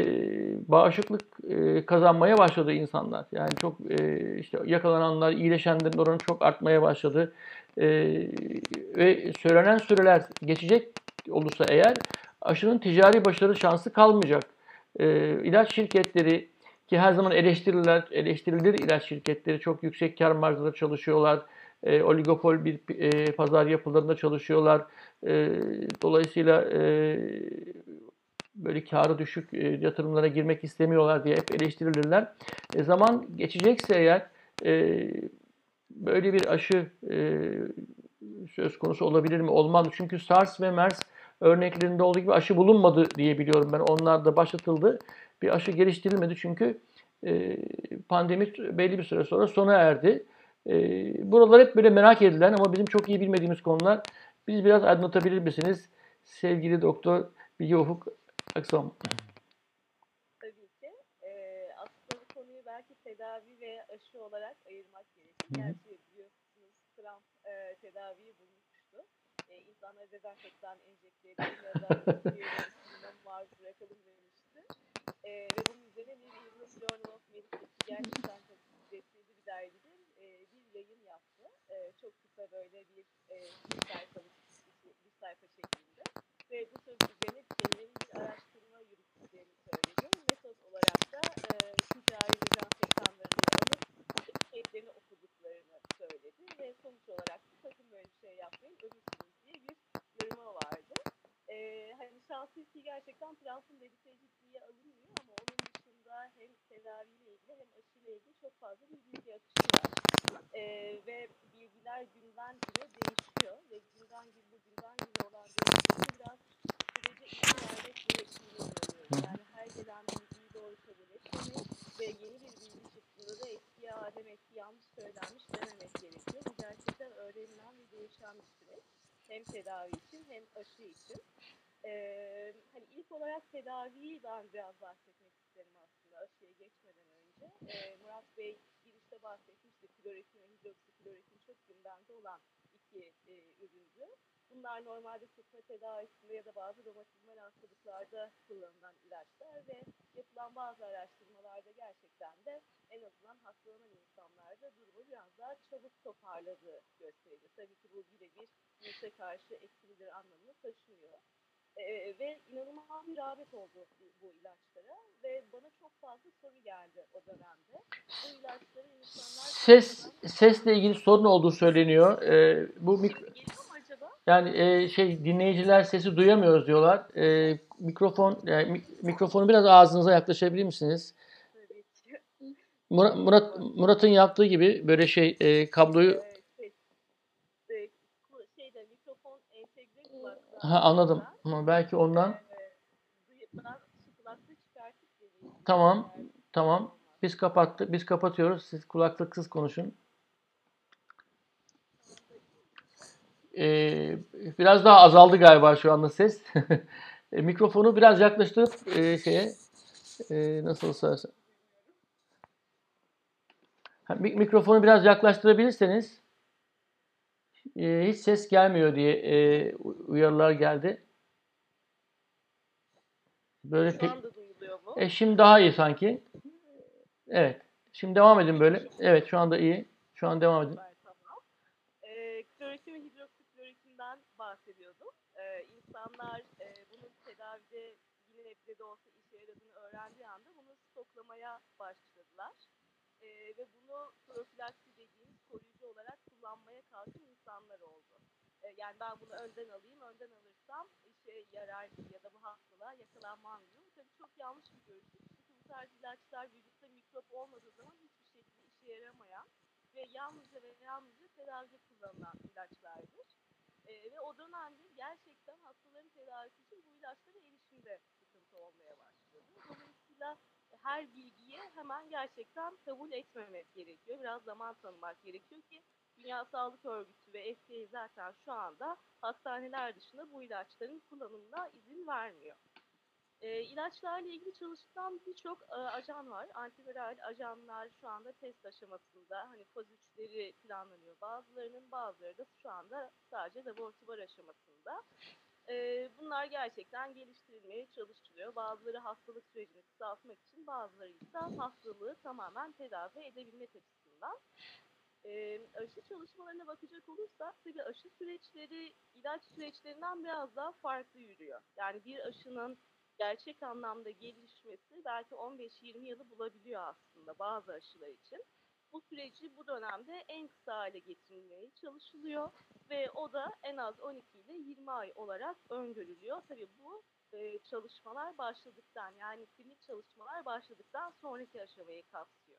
bağışıklık e, kazanmaya başladı insanlar. Yani çok e, işte yakalananlar, iyileşenlerin oranı çok artmaya başladı. E, ve söylenen süreler geçecek olursa eğer aşının ticari başarı şansı kalmayacak. E, ilaç şirketleri ki her zaman eleştiriler, eleştirilir ilaç şirketleri çok yüksek kar marjları çalışıyorlar. E, oligopol bir e, pazar yapılarında çalışıyorlar. E, dolayısıyla e, böyle karı düşük e, yatırımlara girmek istemiyorlar diye hep eleştirilirler. E, zaman geçecekse eğer e, böyle bir aşı e, söz konusu olabilir mi? Olmaz. Çünkü SARS ve MERS örneklerinde olduğu gibi aşı bulunmadı diye biliyorum ben. Onlar da başlatıldı. Bir aşı geliştirilmedi çünkü e, pandemi belli bir süre sonra sona erdi. E, buralar hep böyle merak edilen ama bizim çok iyi bilmediğimiz konular. Biz biraz aydınlatabilir misiniz? Sevgili doktor Bilge Ufuk Aksom. Tabii ki. Ee, aslında bu konuyu belki tedavi ve aşı olarak ayırmak gerekir. Gerçi biliyorsunuz Trump e, tedaviyi. İnsanlara dezenfektan enjekte edelim ya da diyelim maruz bırakalım demişti. E, ve bunun üzerine bir England Journal of Medicine gerçekten çok prestijli bir dergidir. E, bir yayın yaptı. E, çok kısa böyle bir, e, bir sayfalık bir sayfa şeklinde. Ve bu söz üzerine kendilerinin bir araştırma yürüttüklerini söyledi. Metot olarak da e, ticari dezenfektanlarını alıp etlerini okuduklarını söyledi. Ve sonuç olarak da sakın böyle bir şey yapmayın, ölürsünüz bir yoruma vardı. E, hani şanslıyız ki gerçekten Trump'ın dedikleri ciddiye alınmıyor ama onun dışında hem tedaviyle ilgili hem aşıyla ilgili çok fazla bir bilgi akışı var. E, ve bilgiler günden güne değişiyor ve günden gün bu günden güne olan değişimde biraz sürece izin vermek gerektiğini inanıyorum. Yani her gelen bilgiyi doğru kabul etmemek ve yeni bir bilgi çıktığında da eskiye demek ki yanlış söylenmiş dememek gerekiyor. Bu gerçekten öğrenilen ve değişen bir süreç. Hem tedavi için hem aşı için. Ee, hani ilk olarak tedaviyi ben biraz bahsetmek isterim aslında aşıya geçmeden önce. Ee, Murat Bey girişte bahsetmişti klorokin ve hidroksiklorokin çok gündemde olan iki e, üründü. Bunlar normalde sıtma tedavisinde ya da bazı romatizmal hastalıklarda kullanılan ilaçlar ve yapılan bazı araştırmalarda gerçekten de en azından hastalanan insanlarda durumu biraz daha çabuk toparladığı gösterildi. Tabii ki bu birebir virüse karşı etkilidir anlamını taşımıyor. Ee, ve inanılmaz bir rağbet oldu bu, ilaçlara ve bana çok fazla soru geldi o dönemde. Bu ilaçları insanlar... Ses sesle ilgili sorun olduğu söyleniyor. E, bu mik- Geliyor mu acaba? Yani e, şey dinleyiciler sesi duyamıyoruz diyorlar. E, mikrofon yani mik- mikrofonu biraz ağzınıza yaklaşabilir misiniz? Murat, Murat Murat'ın yaptığı gibi böyle şey e, kabloyu şey, e, ha, anladım. Ama belki ondan. Tamam, tamam. Biz kapattık. Biz kapatıyoruz. Siz kulaklıksız konuşun. Ee, biraz daha azaldı galiba şu anda ses. E, Mikrofonu biraz yaklaştırıp e, şeye e, nasılsa Ha, mik- mikrofonu biraz yaklaştırabilirseniz e, hiç ses gelmiyor diye e, uyarılar geldi. Böyle Şu pek anda duyuluyor mu? e şimdi daha iyi sanki. Evet. Şimdi devam edin böyle. Evet şu anda iyi. Şu an devam edin. Süper, tamam. Ee, klorokin ve hidroksiklorokinden bahsediyordum. Ee, insanlar e, bunun tedavide yine nebze de olsa işe yaradığını öğrendiği anda bunu stoklamaya başladılar. Ee, ve bunu profilaksi dediğimiz koruyucu olarak kullanmaya kalkan insanlar oldu. Ee, yani ben bunu önden alayım, önden alırsam işe yarar ya da bu hastalığa yakalanmam. Bu tabii çok yanlış bir görüş. Çünkü bu tarz ilaçlar vücutta mikrop olmadığı zaman hiçbir şekilde işe yaramayan ve yalnızca ve yalnızca tedavide kullanılan ilaçlardır. Ee, ve o dönemde gerçekten hastaların tedavisi için bu ilaçlara erişimde sıkıntı olmaya başladı. Dolayısıyla her bilgiye hemen gerçekten kabul etmemek gerekiyor. Biraz zaman tanımak gerekiyor ki Dünya Sağlık Örgütü ve FDA zaten şu anda hastaneler dışında bu ilaçların kullanımına izin vermiyor. E, ilaçlarla ilgili çalışılan birçok e, ajan var. Antiviral ajanlar şu anda test aşamasında. Hani faz 3'leri planlanıyor bazılarının, bazıları da şu anda sadece laboratuvar aşamasında. E, bunlar gerçekten geliştirilmeye çalışılıyor. Bazıları hastalık sürecini kısaltmak için, bazıları ise hastalığı tamamen tedavi edebilmek açısından. E, aşı çalışmalarına bakacak olursak tabii aşı süreçleri ilaç süreçlerinden biraz daha farklı yürüyor. Yani bir aşının gerçek anlamda gelişmesi belki 15-20 yılı bulabiliyor aslında bazı aşılar için. Bu süreci bu dönemde en kısa hale getirilmeye çalışılıyor ve o da en az 12 ile 20 ay olarak öngörülüyor. Tabii bu e, çalışmalar başladıktan yani klinik çalışmalar başladıktan sonraki aşamayı kapsıyor.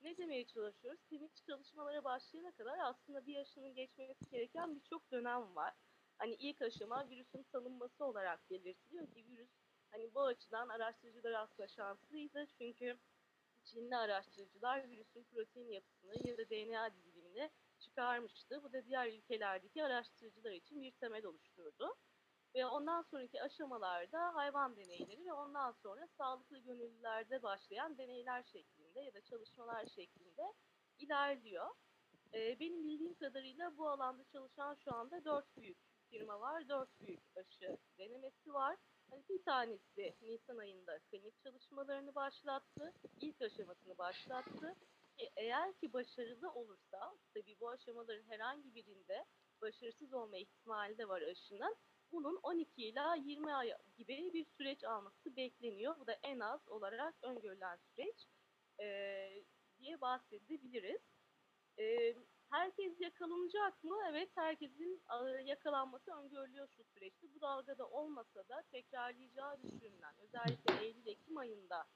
Ne demeye çalışıyoruz? Klinik çalışmalara başlayana kadar aslında bir aşının geçmesi gereken birçok dönem var. Hani ilk aşama virüsün tanınması olarak belirtiliyor ki virüs hani bu açıdan araştırıcılar aslında şanslıydı çünkü Çinli araştırıcılar virüsün protein yapısını ya da DNA dizilimini çıkarmıştı. Bu da diğer ülkelerdeki araştırıcılar için bir temel oluşturdu. Ve ondan sonraki aşamalarda hayvan deneyleri ve ondan sonra sağlıklı gönüllülerde başlayan deneyler şeklinde ya da çalışmalar şeklinde ilerliyor. Ee, benim bildiğim kadarıyla bu alanda çalışan şu anda dört büyük firma var, dört büyük aşı denemesi var. Bir tanesi Nisan ayında klinik çalışmalarını başlattı, ilk aşamasını başlattı. Ki eğer ki başarılı olursa, tabii bu aşamaların herhangi birinde başarısız olma ihtimali de var aşının. Bunun 12 ila 20 ay gibi bir süreç alması bekleniyor. Bu da en az olarak öngörülen süreç eee, diye bahsedebiliriz. Eee, herkes yakalanacak mı? Evet, herkesin e, yakalanması öngörülüyor şu süreçte. Bu dalgada olmasa da tekrarlayacağı düşünülen, özellikle Eylül-Ekim ayında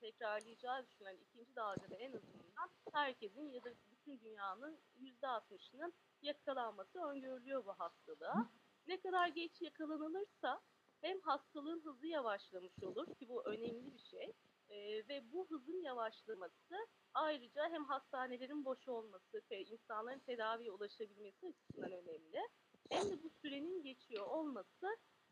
tekrarlayacağı düşünülen ikinci dalgada en azından herkesin ya da bütün dünyanın %60'ının yakalanması öngörülüyor bu hastalığa. Ne kadar geç yakalanılırsa hem hastalığın hızı yavaşlamış olur ki bu önemli bir şey Ee, ve bu hızın yavaşlaması ayrıca hem hastanelerin boş olması ve insanların tedaviye ulaşabilmesi açısından önemli. Hem de bu sürenin geçiyor olması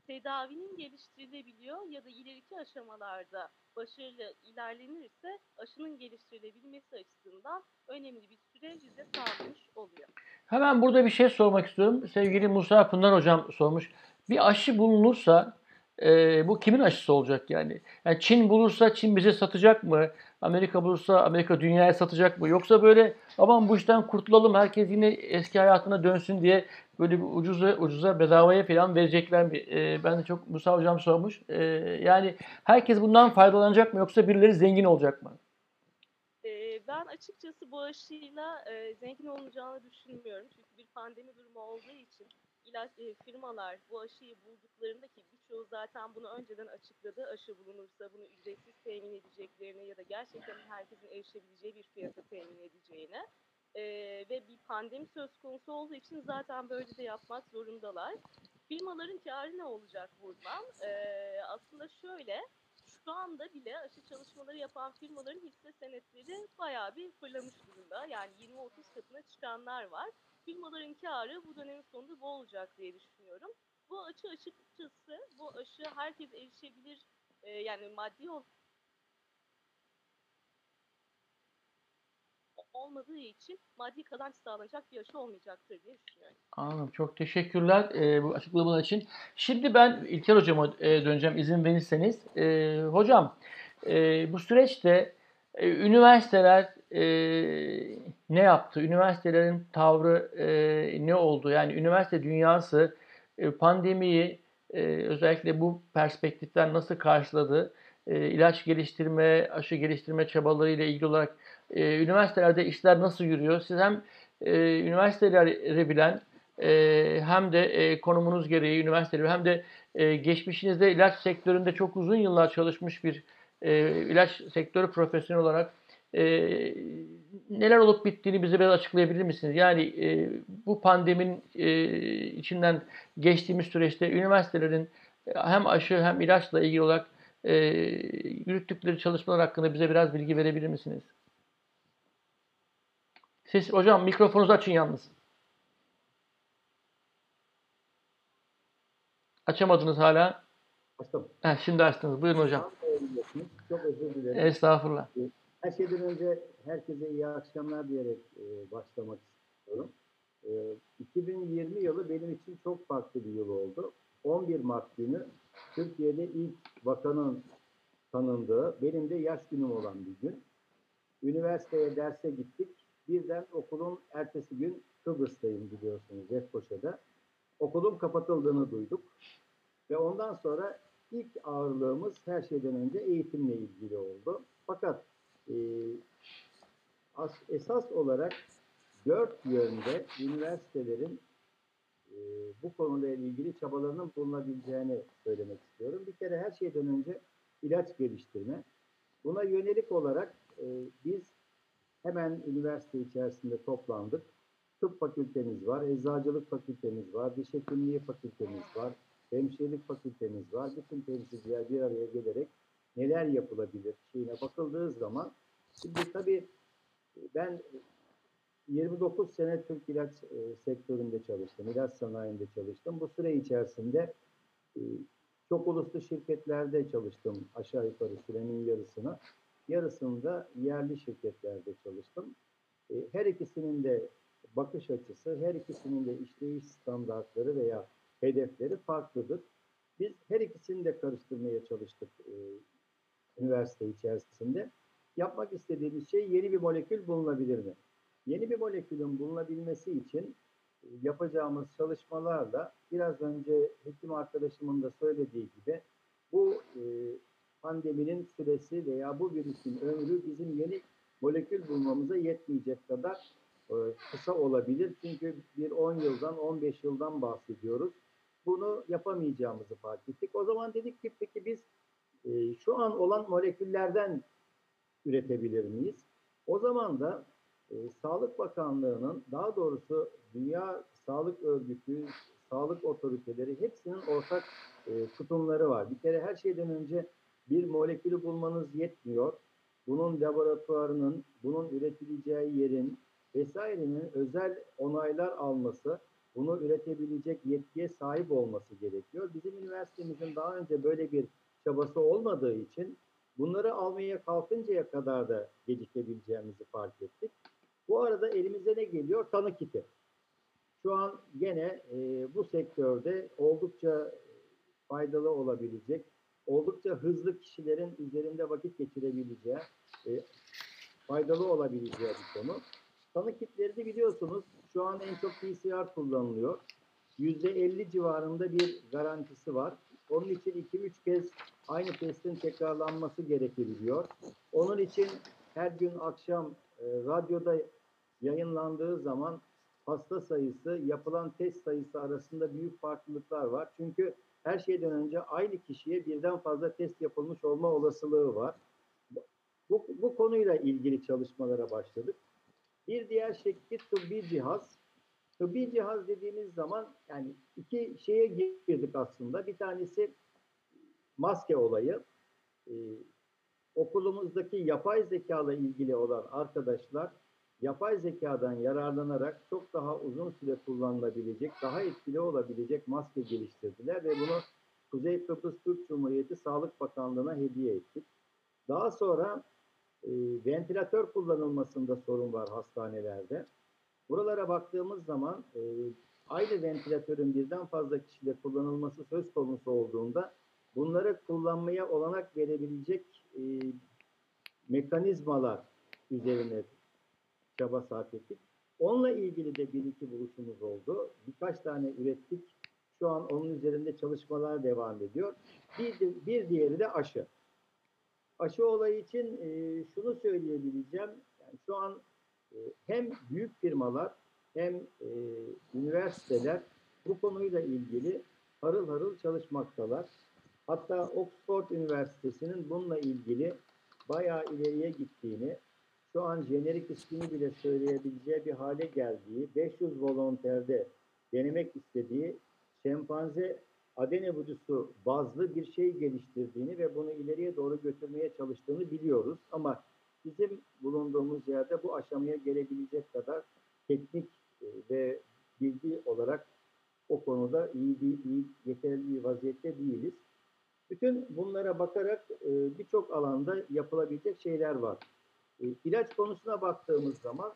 tedavinin geliştirilebiliyor ya da ileriki aşamalarda başarılı ilerlenirse aşının geliştirilebilmesi açısından önemli bir süre bize sağlamış oluyor. Hemen burada bir şey sormak istiyorum. Sevgili Musa Pınar Hocam sormuş. Bir aşı bulunursa e, bu kimin aşısı olacak yani? yani? Çin bulursa Çin bize satacak mı? Amerika bulursa Amerika dünyaya satacak mı? Yoksa böyle aman bu işten kurtulalım herkes yine eski hayatına dönsün diye böyle bir ucuza ucuza bedavaya falan verecekler mi? E, ben de çok Musa Hocam sormuş. E, yani herkes bundan faydalanacak mı yoksa birileri zengin olacak mı? Ben açıkçası bu aşıyla e, zengin olacağını düşünmüyorum. Çünkü bir pandemi durumu olduğu için ilaç e, firmalar bu aşıyı bulduklarında ki birçoğu zaten bunu önceden açıkladı. Aşı bulunursa bunu ücretsiz temin edeceklerini ya da gerçekten herkesin erişebileceği bir fiyata temin edeceğini. Ee, ve bir pandemi söz konusu olduğu için zaten böyle de yapmak zorundalar. Firmaların karı ne olacak buradan? Ee, aslında şöyle, şu anda bile aşı çalışmaları yapan firmaların hisse senetleri bayağı bir fırlamış durumda. Yani 20-30 katına çıkanlar var. Firmaların karı bu dönemin sonunda bu olacak diye düşünüyorum. Bu açı açıkçası bu aşı herkes erişebilir e, yani maddi ol- olmadığı için maddi kazanç sağlanacak bir aşı olmayacaktır diye düşünüyorum. Anladım. Çok teşekkürler e, bu açıklamalar için. Şimdi ben İlker Hocam'a e, döneceğim izin verirseniz. E, hocam e, bu süreçte e, üniversiteler e, ne yaptı? Üniversitelerin tavrı e, ne oldu? Yani üniversite dünyası e, pandemiyi e, özellikle bu perspektiften nasıl karşıladı? E, ilaç geliştirme, aşı geliştirme çabalarıyla ilgili olarak e, üniversitelerde işler nasıl yürüyor? Siz hem e, üniversiteleri bilen e, hem de e, konumunuz gereği üniversiteleri hem de e, geçmişinizde ilaç sektöründe çok uzun yıllar çalışmış bir e, ilaç sektörü profesyonel olarak e, neler olup bittiğini bize biraz açıklayabilir misiniz? Yani e, bu pandeminin e, içinden geçtiğimiz süreçte üniversitelerin e, hem aşı hem ilaçla ilgili olarak e, yürüttükleri çalışmalar hakkında bize biraz bilgi verebilir misiniz? Siz hocam mikrofonunuzu açın yalnız. Açamadınız hala. Açtım. Heh, şimdi açtınız. Buyurun hocam. Çok özür dilerim. Estağfurullah. Her şeyden önce herkese iyi akşamlar diyerek e, başlamak istiyorum. E, 2020 yılı benim için çok farklı bir yıl oldu. 11 Mart günü Türkiye'de ilk vakanın tanındığı, benim de yaş günüm olan bir gün. Üniversiteye derse gittik. Birden okulun ertesi gün Kıbrıs'tayım biliyorsunuz Lefkoşa'da. Okulun kapatıldığını duyduk. Ve ondan sonra ilk ağırlığımız her şeyden önce eğitimle ilgili oldu. Fakat esas olarak dört yönde üniversitelerin e, bu konuyla ilgili çabalarının bulunabileceğini söylemek istiyorum. Bir kere her şeyden önce ilaç geliştirme. Buna yönelik olarak e, biz hemen üniversite içerisinde toplandık. Tıp fakültemiz var, eczacılık fakültemiz var, diş hekimliği fakültemiz var, hemşirelik fakültemiz var. Bütün temsilciler bir araya gelerek neler yapılabilir şeyine bakıldığı zaman şimdi tabii ben 29 sene Türk ilaç e, sektöründe çalıştım, ilaç sanayinde çalıştım. Bu süre içerisinde e, çok uluslu şirketlerde çalıştım aşağı yukarı sürenin yarısını. Yarısında yerli şirketlerde çalıştım. E, Her ikisinin de bakış açısı, her ikisinin de işleyiş standartları veya hedefleri farklıdır. Biz her ikisini de karıştırmaya çalıştık üniversite içerisinde. Yapmak istediğimiz şey yeni bir molekül bulunabilir mi? Yeni bir molekülün bulunabilmesi için e, yapacağımız çalışmalarla biraz önce hekim arkadaşımın da söylediği gibi bu e, pandeminin süresi veya bu virüsün ömrü bizim yeni molekül bulmamıza yetmeyecek kadar e, kısa olabilir. Çünkü bir 10 yıldan 15 yıldan bahsediyoruz. Bunu yapamayacağımızı fark ettik. O zaman dedik ki peki biz e, şu an olan moleküllerden üretebilir miyiz? O zaman da e, Sağlık Bakanlığı'nın daha doğrusu Dünya Sağlık Örgütü, sağlık otoriteleri hepsinin ortak e, tutumları var. Bir kere her şeyden önce bir molekülü bulmanız yetmiyor. Bunun laboratuvarının, bunun üretileceği yerin vesairenin özel onaylar alması, bunu üretebilecek yetkiye sahip olması gerekiyor. Bizim üniversitemizin daha önce böyle bir çabası olmadığı için bunları almaya kalkıncaya kadar da gecikebileceğimizi fark ettik. Bu arada elimize ne geliyor? Tanı kiti. Şu an gene e, bu sektörde oldukça faydalı olabilecek, oldukça hızlı kişilerin üzerinde vakit geçirebileceği, e, faydalı olabileceği bir konu. Tanı kitlerini biliyorsunuz şu an en çok PCR kullanılıyor. %50 civarında bir garantisi var. Onun için 2-3 kez aynı testin tekrarlanması gerekebiliyor. Onun için her gün akşam e, radyoda yayınlandığı zaman hasta sayısı, yapılan test sayısı arasında büyük farklılıklar var. Çünkü her şeyden önce aynı kişiye birden fazla test yapılmış olma olasılığı var. Bu, bu konuyla ilgili çalışmalara başladık. Bir diğer şekli tıbbi cihaz. Tıbbi cihaz dediğimiz zaman yani iki şeye girdik aslında. Bir tanesi maske olayı. Ee, okulumuzdaki yapay zeka ile ilgili olan arkadaşlar yapay zekadan yararlanarak çok daha uzun süre kullanılabilecek, daha etkili olabilecek maske geliştirdiler ve bunu Kuzey Kıbrıs Türk Cumhuriyeti Sağlık Bakanlığı'na hediye ettik. Daha sonra e, ventilatör kullanılmasında sorun var hastanelerde. Buralara baktığımız zaman e, aynı ventilatörün birden fazla kişide kullanılması söz konusu olduğunda bunları kullanmaya olanak verebilecek e, mekanizmalar üzerine çaba sarf ettik. Onunla ilgili de bir iki buluşumuz oldu. Birkaç tane ürettik. Şu an onun üzerinde çalışmalar devam ediyor. Bir, bir diğeri de aşı. Aşı olayı için e, şunu söyleyebileceğim. Yani şu an hem büyük firmalar hem e, üniversiteler bu konuyla ilgili harıl harıl çalışmaktalar. Hatta Oxford Üniversitesi'nin bununla ilgili bayağı ileriye gittiğini, şu an jenerik ismini bile söyleyebileceği bir hale geldiği, 500 volonterde denemek istediği şempanze adenovirusu bazlı bir şey geliştirdiğini ve bunu ileriye doğru götürmeye çalıştığını biliyoruz. Ama bizim bulunduğumuz yerde bu aşamaya gelebilecek kadar teknik e, ve bilgi olarak o konuda iyi, bir, iyi yeterli bir vaziyette değiliz. Bütün bunlara bakarak e, birçok alanda yapılabilecek şeyler var. E, ilaç konusuna baktığımız zaman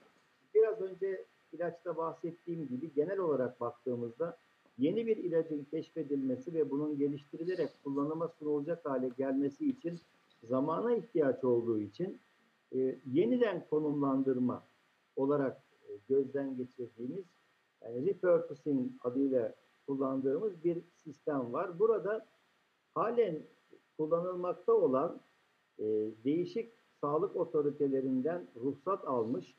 biraz önce ilaçta bahsettiğim gibi genel olarak baktığımızda yeni bir ilacın keşfedilmesi ve bunun geliştirilerek kullanıma sunulacak hale gelmesi için zamana ihtiyaç olduğu için e, yeniden konumlandırma olarak e, gözden geçirdiğimiz yani repurposing adıyla kullandığımız bir sistem var. Burada halen kullanılmakta olan e, değişik sağlık otoritelerinden ruhsat almış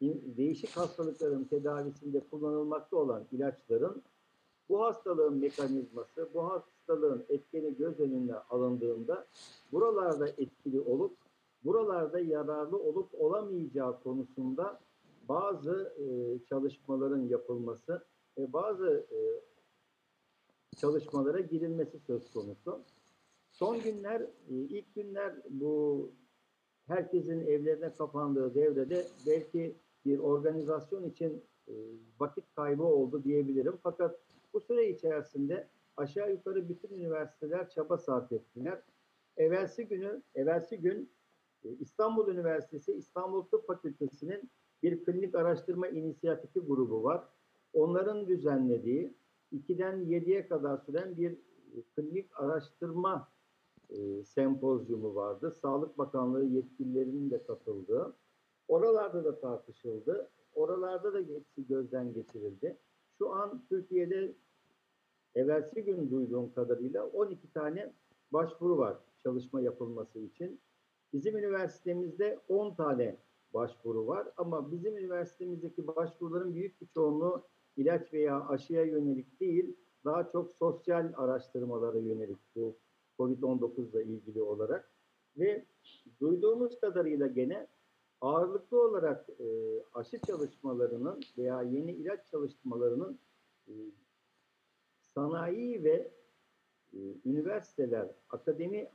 in- değişik hastalıkların tedavisinde kullanılmakta olan ilaçların bu hastalığın mekanizması, bu hastalığın etkeni göz önüne alındığında buralarda etkili olup buralarda yararlı olup olamayacağı konusunda bazı e, çalışmaların yapılması ve bazı e, çalışmalara girilmesi söz konusu. Son günler, e, ilk günler bu herkesin evlerine kapandığı devrede belki bir organizasyon için e, vakit kaybı oldu diyebilirim. Fakat bu süre içerisinde aşağı yukarı bütün üniversiteler çaba sarf ettiler. Evvelsi günü, evvelsi gün İstanbul Üniversitesi İstanbul Tıp Fakültesi'nin bir klinik araştırma inisiyatifi grubu var. Onların düzenlediği 2'den 7'ye kadar süren bir e, klinik araştırma e, sempozyumu vardı. Sağlık Bakanlığı yetkililerinin de katıldığı. Oralarda da tartışıldı. Oralarda da hepsi gözden geçirildi. Şu an Türkiye'de evvelsi gün duyduğum kadarıyla 12 tane başvuru var çalışma yapılması için. Bizim üniversitemizde 10 tane başvuru var ama bizim üniversitemizdeki başvuruların büyük bir çoğunluğu ilaç veya aşıya yönelik değil, daha çok sosyal araştırmalara yönelik bu COVID-19 ile ilgili olarak. Ve duyduğumuz kadarıyla gene ağırlıklı olarak e, aşı çalışmalarının veya yeni ilaç çalışmalarının e, sanayi ve e, üniversiteler, akademinin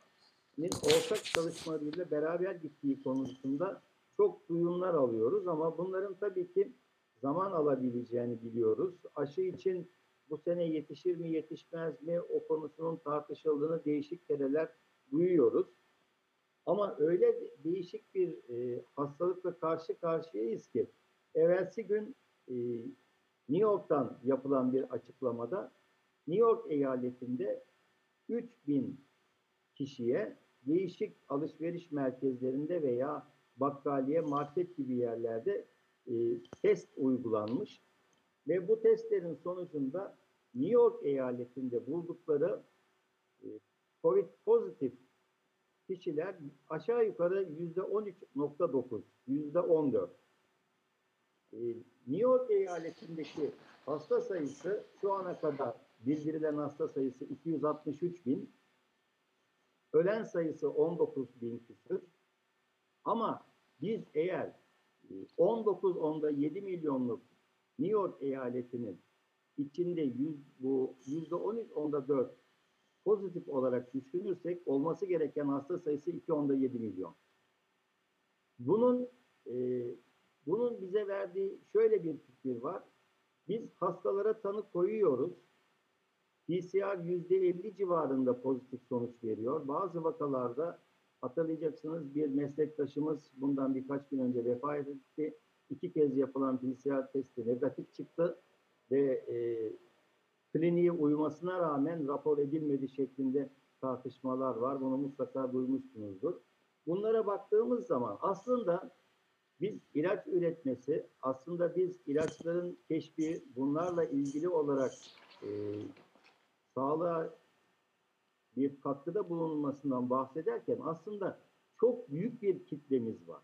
ortak çalışmalarıyla beraber gittiği konusunda çok duyumlar alıyoruz ama bunların tabii ki zaman alabileceğini biliyoruz. Aşı için bu sene yetişir mi yetişmez mi o konusunun tartışıldığını değişik kereler duyuyoruz. Ama öyle değişik bir e, hastalıkla karşı karşıyayız ki evvelsi gün e, New York'tan yapılan bir açıklamada New York eyaletinde 3000 kişiye değişik alışveriş merkezlerinde veya bakkaliye, market gibi yerlerde e, test uygulanmış ve bu testlerin sonucunda New York eyaletinde buldukları e, COVID pozitif kişiler aşağı yukarı yüzde 13.9, yüzde 14. E, New York eyaletindeki hasta sayısı şu ana kadar bildirilen hasta sayısı 263 bin, ölen sayısı 19 bin küsür. Ama biz eğer 19 onda 7 milyonluk New York eyaletinin içinde 100, bu yüzde 13 onda 4 pozitif olarak düşünürsek olması gereken hasta sayısı 2 onda 7 milyon. Bunun e, bunun bize verdiği şöyle bir fikir var. Biz hastalara tanı koyuyoruz. PCR yüzde 50 civarında pozitif sonuç veriyor. Bazı vakalarda hatırlayacaksınız bir meslektaşımız bundan birkaç gün önce vefat etti. İki kez yapılan PCR testi negatif çıktı ve e, kliniğe uymasına rağmen rapor edilmedi şeklinde tartışmalar var. Bunu mutlaka duymuşsunuzdur. Bunlara baktığımız zaman aslında biz ilaç üretmesi, aslında biz ilaçların keşfi bunlarla ilgili olarak e, sağlığa bir katkıda bulunmasından bahsederken aslında çok büyük bir kitlemiz var.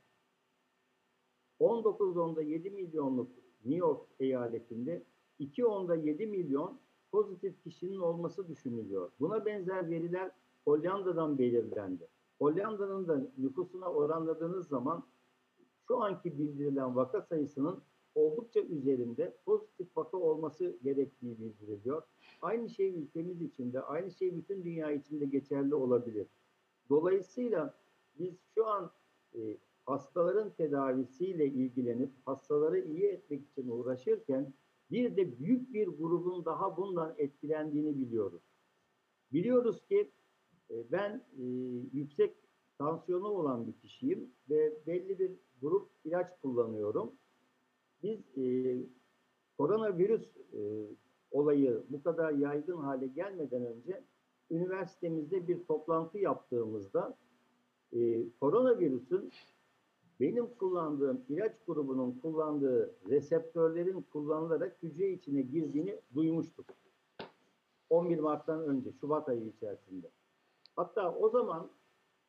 19 onda 7 milyonluk New York eyaletinde 2 onda 7 milyon pozitif kişinin olması düşünülüyor. Buna benzer veriler Hollanda'dan belirlendi. Hollanda'nın da nüfusuna oranladığınız zaman şu anki bildirilen vaka sayısının oldukça üzerinde pozitif vaka olması gerektiği bildiriliyor. Aynı şey ülkemiz için de, aynı şey bütün dünya için de geçerli olabilir. Dolayısıyla biz şu an e, hastaların tedavisiyle ilgilenip hastaları iyi etmek için uğraşırken bir de büyük bir grubun daha bundan etkilendiğini biliyoruz. Biliyoruz ki e, ben e, yüksek tansiyonu olan bir kişiyim ve belli bir grup ilaç kullanıyorum. Biz e, koronavirüs e, olayı bu kadar yaygın hale gelmeden önce üniversitemizde bir toplantı yaptığımızda e, koronavirüsün benim kullandığım ilaç grubunun kullandığı reseptörlerin kullanılarak hücre içine girdiğini duymuştuk. 11 Mart'tan önce, Şubat ayı içerisinde. Hatta o zaman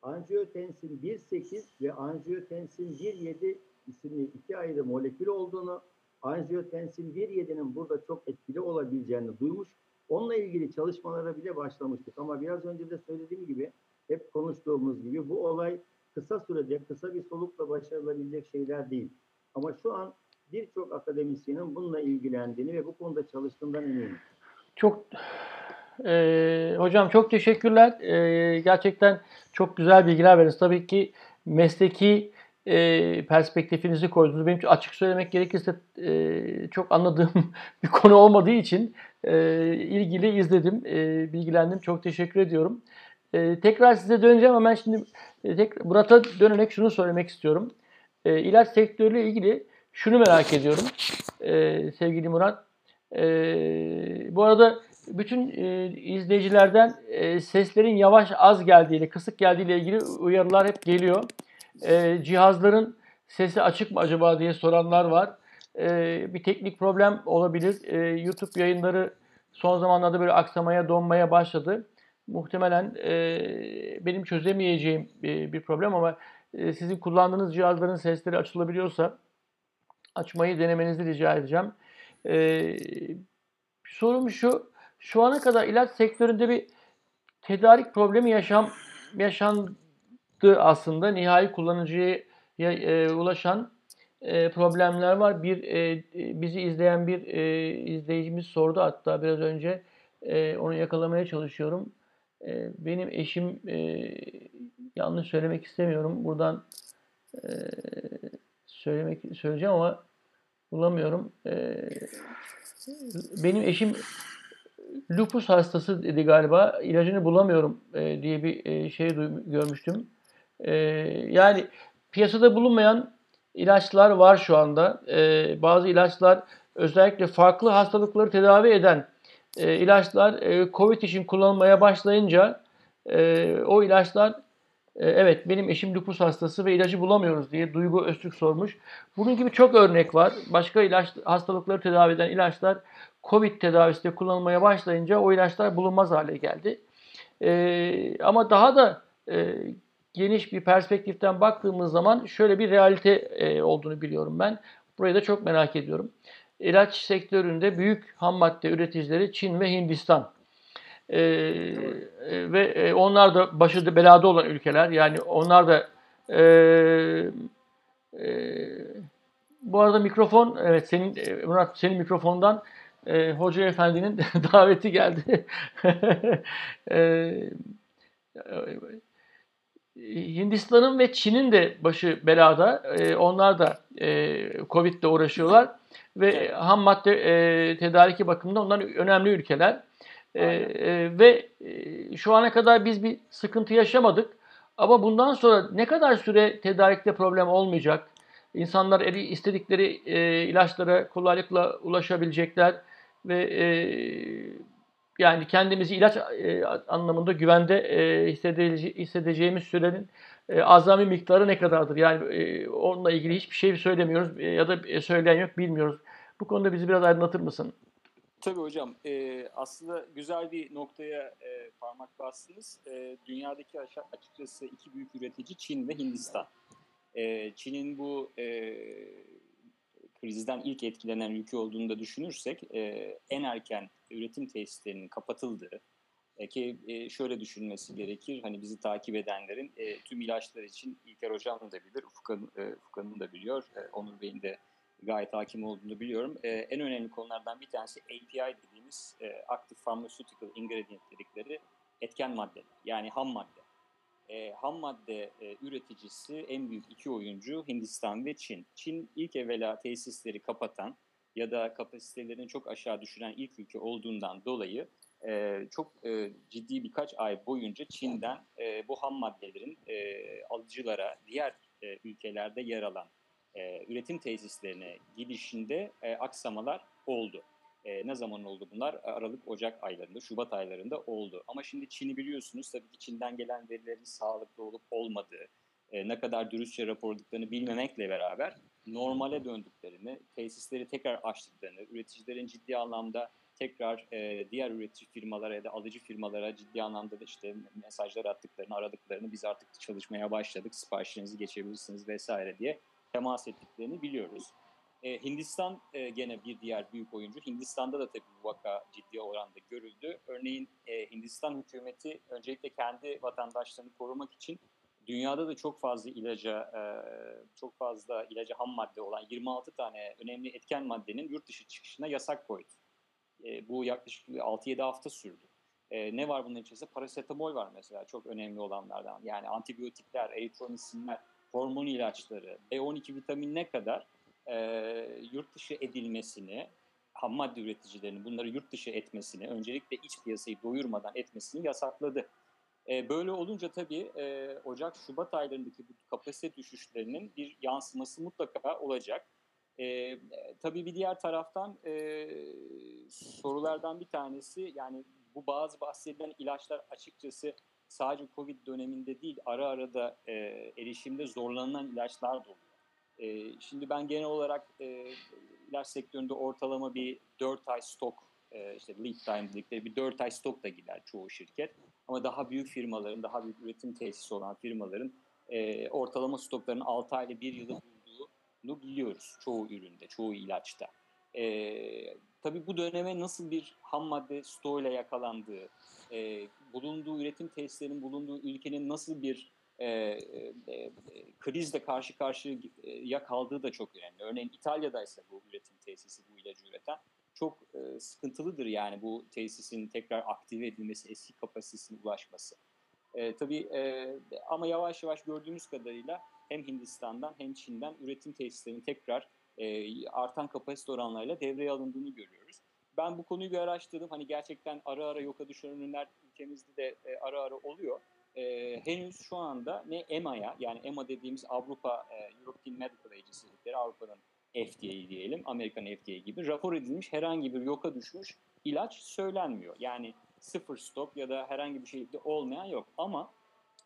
angiotensin 1.8 ve angiotensin 1.7 isimli iki ayrı molekül olduğunu, angiotensin 1.7'nin burada çok etkili olabileceğini duymuş. Onunla ilgili çalışmalara bile başlamıştık. Ama biraz önce de söylediğim gibi, hep konuştuğumuz gibi bu olay kısa sürede, kısa bir solukla başarılabilecek şeyler değil. Ama şu an birçok akademisyenin bununla ilgilendiğini ve bu konuda çalıştığından eminim. Çok e, hocam çok teşekkürler. E, gerçekten çok güzel bilgiler verdiniz. Tabii ki mesleki e, perspektifinizi koydunuz. Benim açık söylemek gerekirse e, çok anladığım bir konu olmadığı için e, ilgili izledim, e, bilgilendim. Çok teşekkür ediyorum. E, tekrar size döneceğim ama ben şimdi e, tek, Murat'a dönerek şunu söylemek istiyorum. E, ilaç sektörüyle ilgili şunu merak ediyorum e, sevgili Murat. E, bu arada bütün e, izleyicilerden e, seslerin yavaş az geldiğiyle, kısık geldiğiyle ilgili uyarılar hep geliyor. E, cihazların sesi açık mı acaba diye soranlar var. E, bir teknik problem olabilir. E, YouTube yayınları son zamanlarda böyle aksamaya, donmaya başladı. Muhtemelen e, benim çözemeyeceğim bir, bir problem ama e, sizin kullandığınız cihazların sesleri açılabiliyorsa açmayı denemenizi rica edeceğim. Ee, sorum şu, şu ana kadar ilaç sektöründe bir tedarik problemi yaşam yaşandı aslında. Nihai kullanıcıya e, ulaşan e, problemler var. Bir e, bizi izleyen bir e, izleyicimiz sordu hatta biraz önce e, onu yakalamaya çalışıyorum. E, benim eşim e, yanlış söylemek istemiyorum. Buradan e, söylemek söyleyeceğim ama bulamıyorum. Ee, benim eşim lupus hastası dedi galiba. İlacını bulamıyorum e, diye bir e, şey görmüştüm. E, yani piyasada bulunmayan ilaçlar var şu anda. E, bazı ilaçlar özellikle farklı hastalıkları tedavi eden e, ilaçlar e, COVID için kullanılmaya başlayınca e, o ilaçlar e, evet benim eşim lupus hastası ve ilacı bulamıyoruz diye Duygu Öztürk sormuş. Bunun gibi çok örnek var. Başka ilaç hastalıkları tedavi eden ilaçlar Covid tedavisinde kullanılmaya başlayınca o ilaçlar bulunmaz hale geldi. Ee, ama daha da e, geniş bir perspektiften baktığımız zaman şöyle bir realite e, olduğunu biliyorum ben. Burayı da çok merak ediyorum. İlaç sektöründe büyük ham madde üreticileri Çin ve Hindistan. Ee, e, ve e, onlar da başı belada olan ülkeler. Yani onlar da e, e, bu arada mikrofon evet senin e, Murat senin mikrofondan e, Hoca Efendi'nin daveti geldi. e, Hindistan'ın ve Çin'in de başı belada. E, onlar da e, Covid'le uğraşıyorlar ve ham madde e, tedariki bakımında onlar önemli ülkeler. Ee, e, ve e, şu ana kadar biz bir sıkıntı yaşamadık. Ama bundan sonra ne kadar süre tedarikte problem olmayacak? İnsanlar eli istedikleri e, ilaçlara kolaylıkla ulaşabilecekler ve e, yani kendimizi ilaç e, anlamında güvende e, hissedece hissedeceğimiz sürenin e, azami miktarı ne kadardır? Yani e, onunla ilgili hiçbir şey söylemiyoruz e, ya da e, söyleyen yok bilmiyoruz. Bu konuda bizi biraz aydınlatır mısın? Tabii hocam. E, aslında güzel bir noktaya e, parmak bastınız. E, dünyadaki açıkçası iki büyük üretici Çin ve Hindistan. E, Çin'in bu e, krizden ilk etkilenen ülke olduğunu da düşünürsek e, en erken üretim tesislerinin kapatıldığı e, ki e, şöyle düşünmesi gerekir. Hani bizi takip edenlerin e, tüm ilaçlar için İlker Hocam da bilir, Ufuk e, Hanım da biliyor, e, Onur Bey'in de gayet hakim olduğunu biliyorum. E, en önemli konulardan bir tanesi API dediğimiz e, Active Pharmaceutical Ingredient dedikleri etken madde. Yani ham madde. E, ham madde e, üreticisi en büyük iki oyuncu Hindistan ve Çin. Çin ilk evvela tesisleri kapatan ya da kapasitelerini çok aşağı düşüren ilk ülke olduğundan dolayı e, çok e, ciddi birkaç ay boyunca Çin'den e, bu ham maddelerin e, alıcılara diğer e, ülkelerde yer alan e, üretim tesislerine gidişinde e, aksamalar oldu. E, ne zaman oldu bunlar? Aralık, Ocak aylarında, Şubat aylarında oldu. Ama şimdi Çin'i biliyorsunuz tabii ki Çin'den gelen verilerin sağlıklı olup olmadığı, e, ne kadar dürüstçe raporladıklarını bilmemekle beraber normale döndüklerini, tesisleri tekrar açtıklarını, üreticilerin ciddi anlamda tekrar e, diğer üretici firmalara ya da alıcı firmalara ciddi anlamda da işte mesajlar attıklarını, aradıklarını biz artık çalışmaya başladık, siparişlerinizi geçebilirsiniz vesaire diye temas ettiklerini biliyoruz. E, Hindistan e, gene bir diğer büyük oyuncu. Hindistan'da da tabii bu vaka ciddi oranda görüldü. Örneğin e, Hindistan hükümeti öncelikle kendi vatandaşlarını korumak için dünyada da çok fazla ilaca, e, çok fazla ilaca ham madde olan 26 tane önemli etken maddenin yurt dışı çıkışına yasak koydu. E, bu yaklaşık 6-7 hafta sürdü. E, ne var bunun içerisinde? Parasetamol var mesela çok önemli olanlardan. Yani antibiyotikler, eritromisinler, hormon ilaçları, B12 vitaminine kadar e, yurt dışı edilmesini, ham madde üreticilerinin bunları yurt dışı etmesini, öncelikle iç piyasayı doyurmadan etmesini yasakladı. E, böyle olunca tabii e, Ocak-Şubat aylarındaki bu kapasite düşüşlerinin bir yansıması mutlaka olacak. E, tabii bir diğer taraftan e, sorulardan bir tanesi yani bu bazı bahsedilen ilaçlar açıkçası sadece Covid döneminde değil ara ara da e, erişimde zorlanılan ilaçlar da oluyor. E, şimdi ben genel olarak e, ilaç sektöründe ortalama bir 4 ay stok e, işte lead time dedikleri bir 4 ay stok da gider çoğu şirket. Ama daha büyük firmaların, daha büyük üretim tesisi olan firmaların e, ortalama stoklarının 6 ayda 1 yılı bulduğunu biliyoruz çoğu üründe, çoğu ilaçta. E, tabii bu döneme nasıl bir ham madde stoğuyla yakalandığı, e, bulunduğu üretim tesislerinin bulunduğu ülkenin nasıl bir e, e, e, krizle karşı karşıya kaldığı da çok önemli. Örneğin İtalya'daysa bu üretim tesisi, bu ilacı üreten çok e, sıkıntılıdır yani bu tesisin tekrar aktive edilmesi, eski kapasitesine ulaşması. E, tabii e, ama yavaş yavaş gördüğümüz kadarıyla hem Hindistan'dan hem Çin'den üretim tesislerinin tekrar e, artan kapasite oranlarıyla devreye alındığını görüyoruz. Ben bu konuyu bir araştırdım. Hani gerçekten ara ara yoka düşen ürünler ülkemizde de e, ara ara oluyor. E, henüz şu anda ne EMA'ya yani EMA dediğimiz Avrupa e, European Medical Agency Avrupa'nın FDA diyelim, Amerikan FDA gibi rapor edilmiş herhangi bir yoka düşmüş ilaç söylenmiyor. Yani sıfır stok ya da herhangi bir şekilde olmayan yok. Ama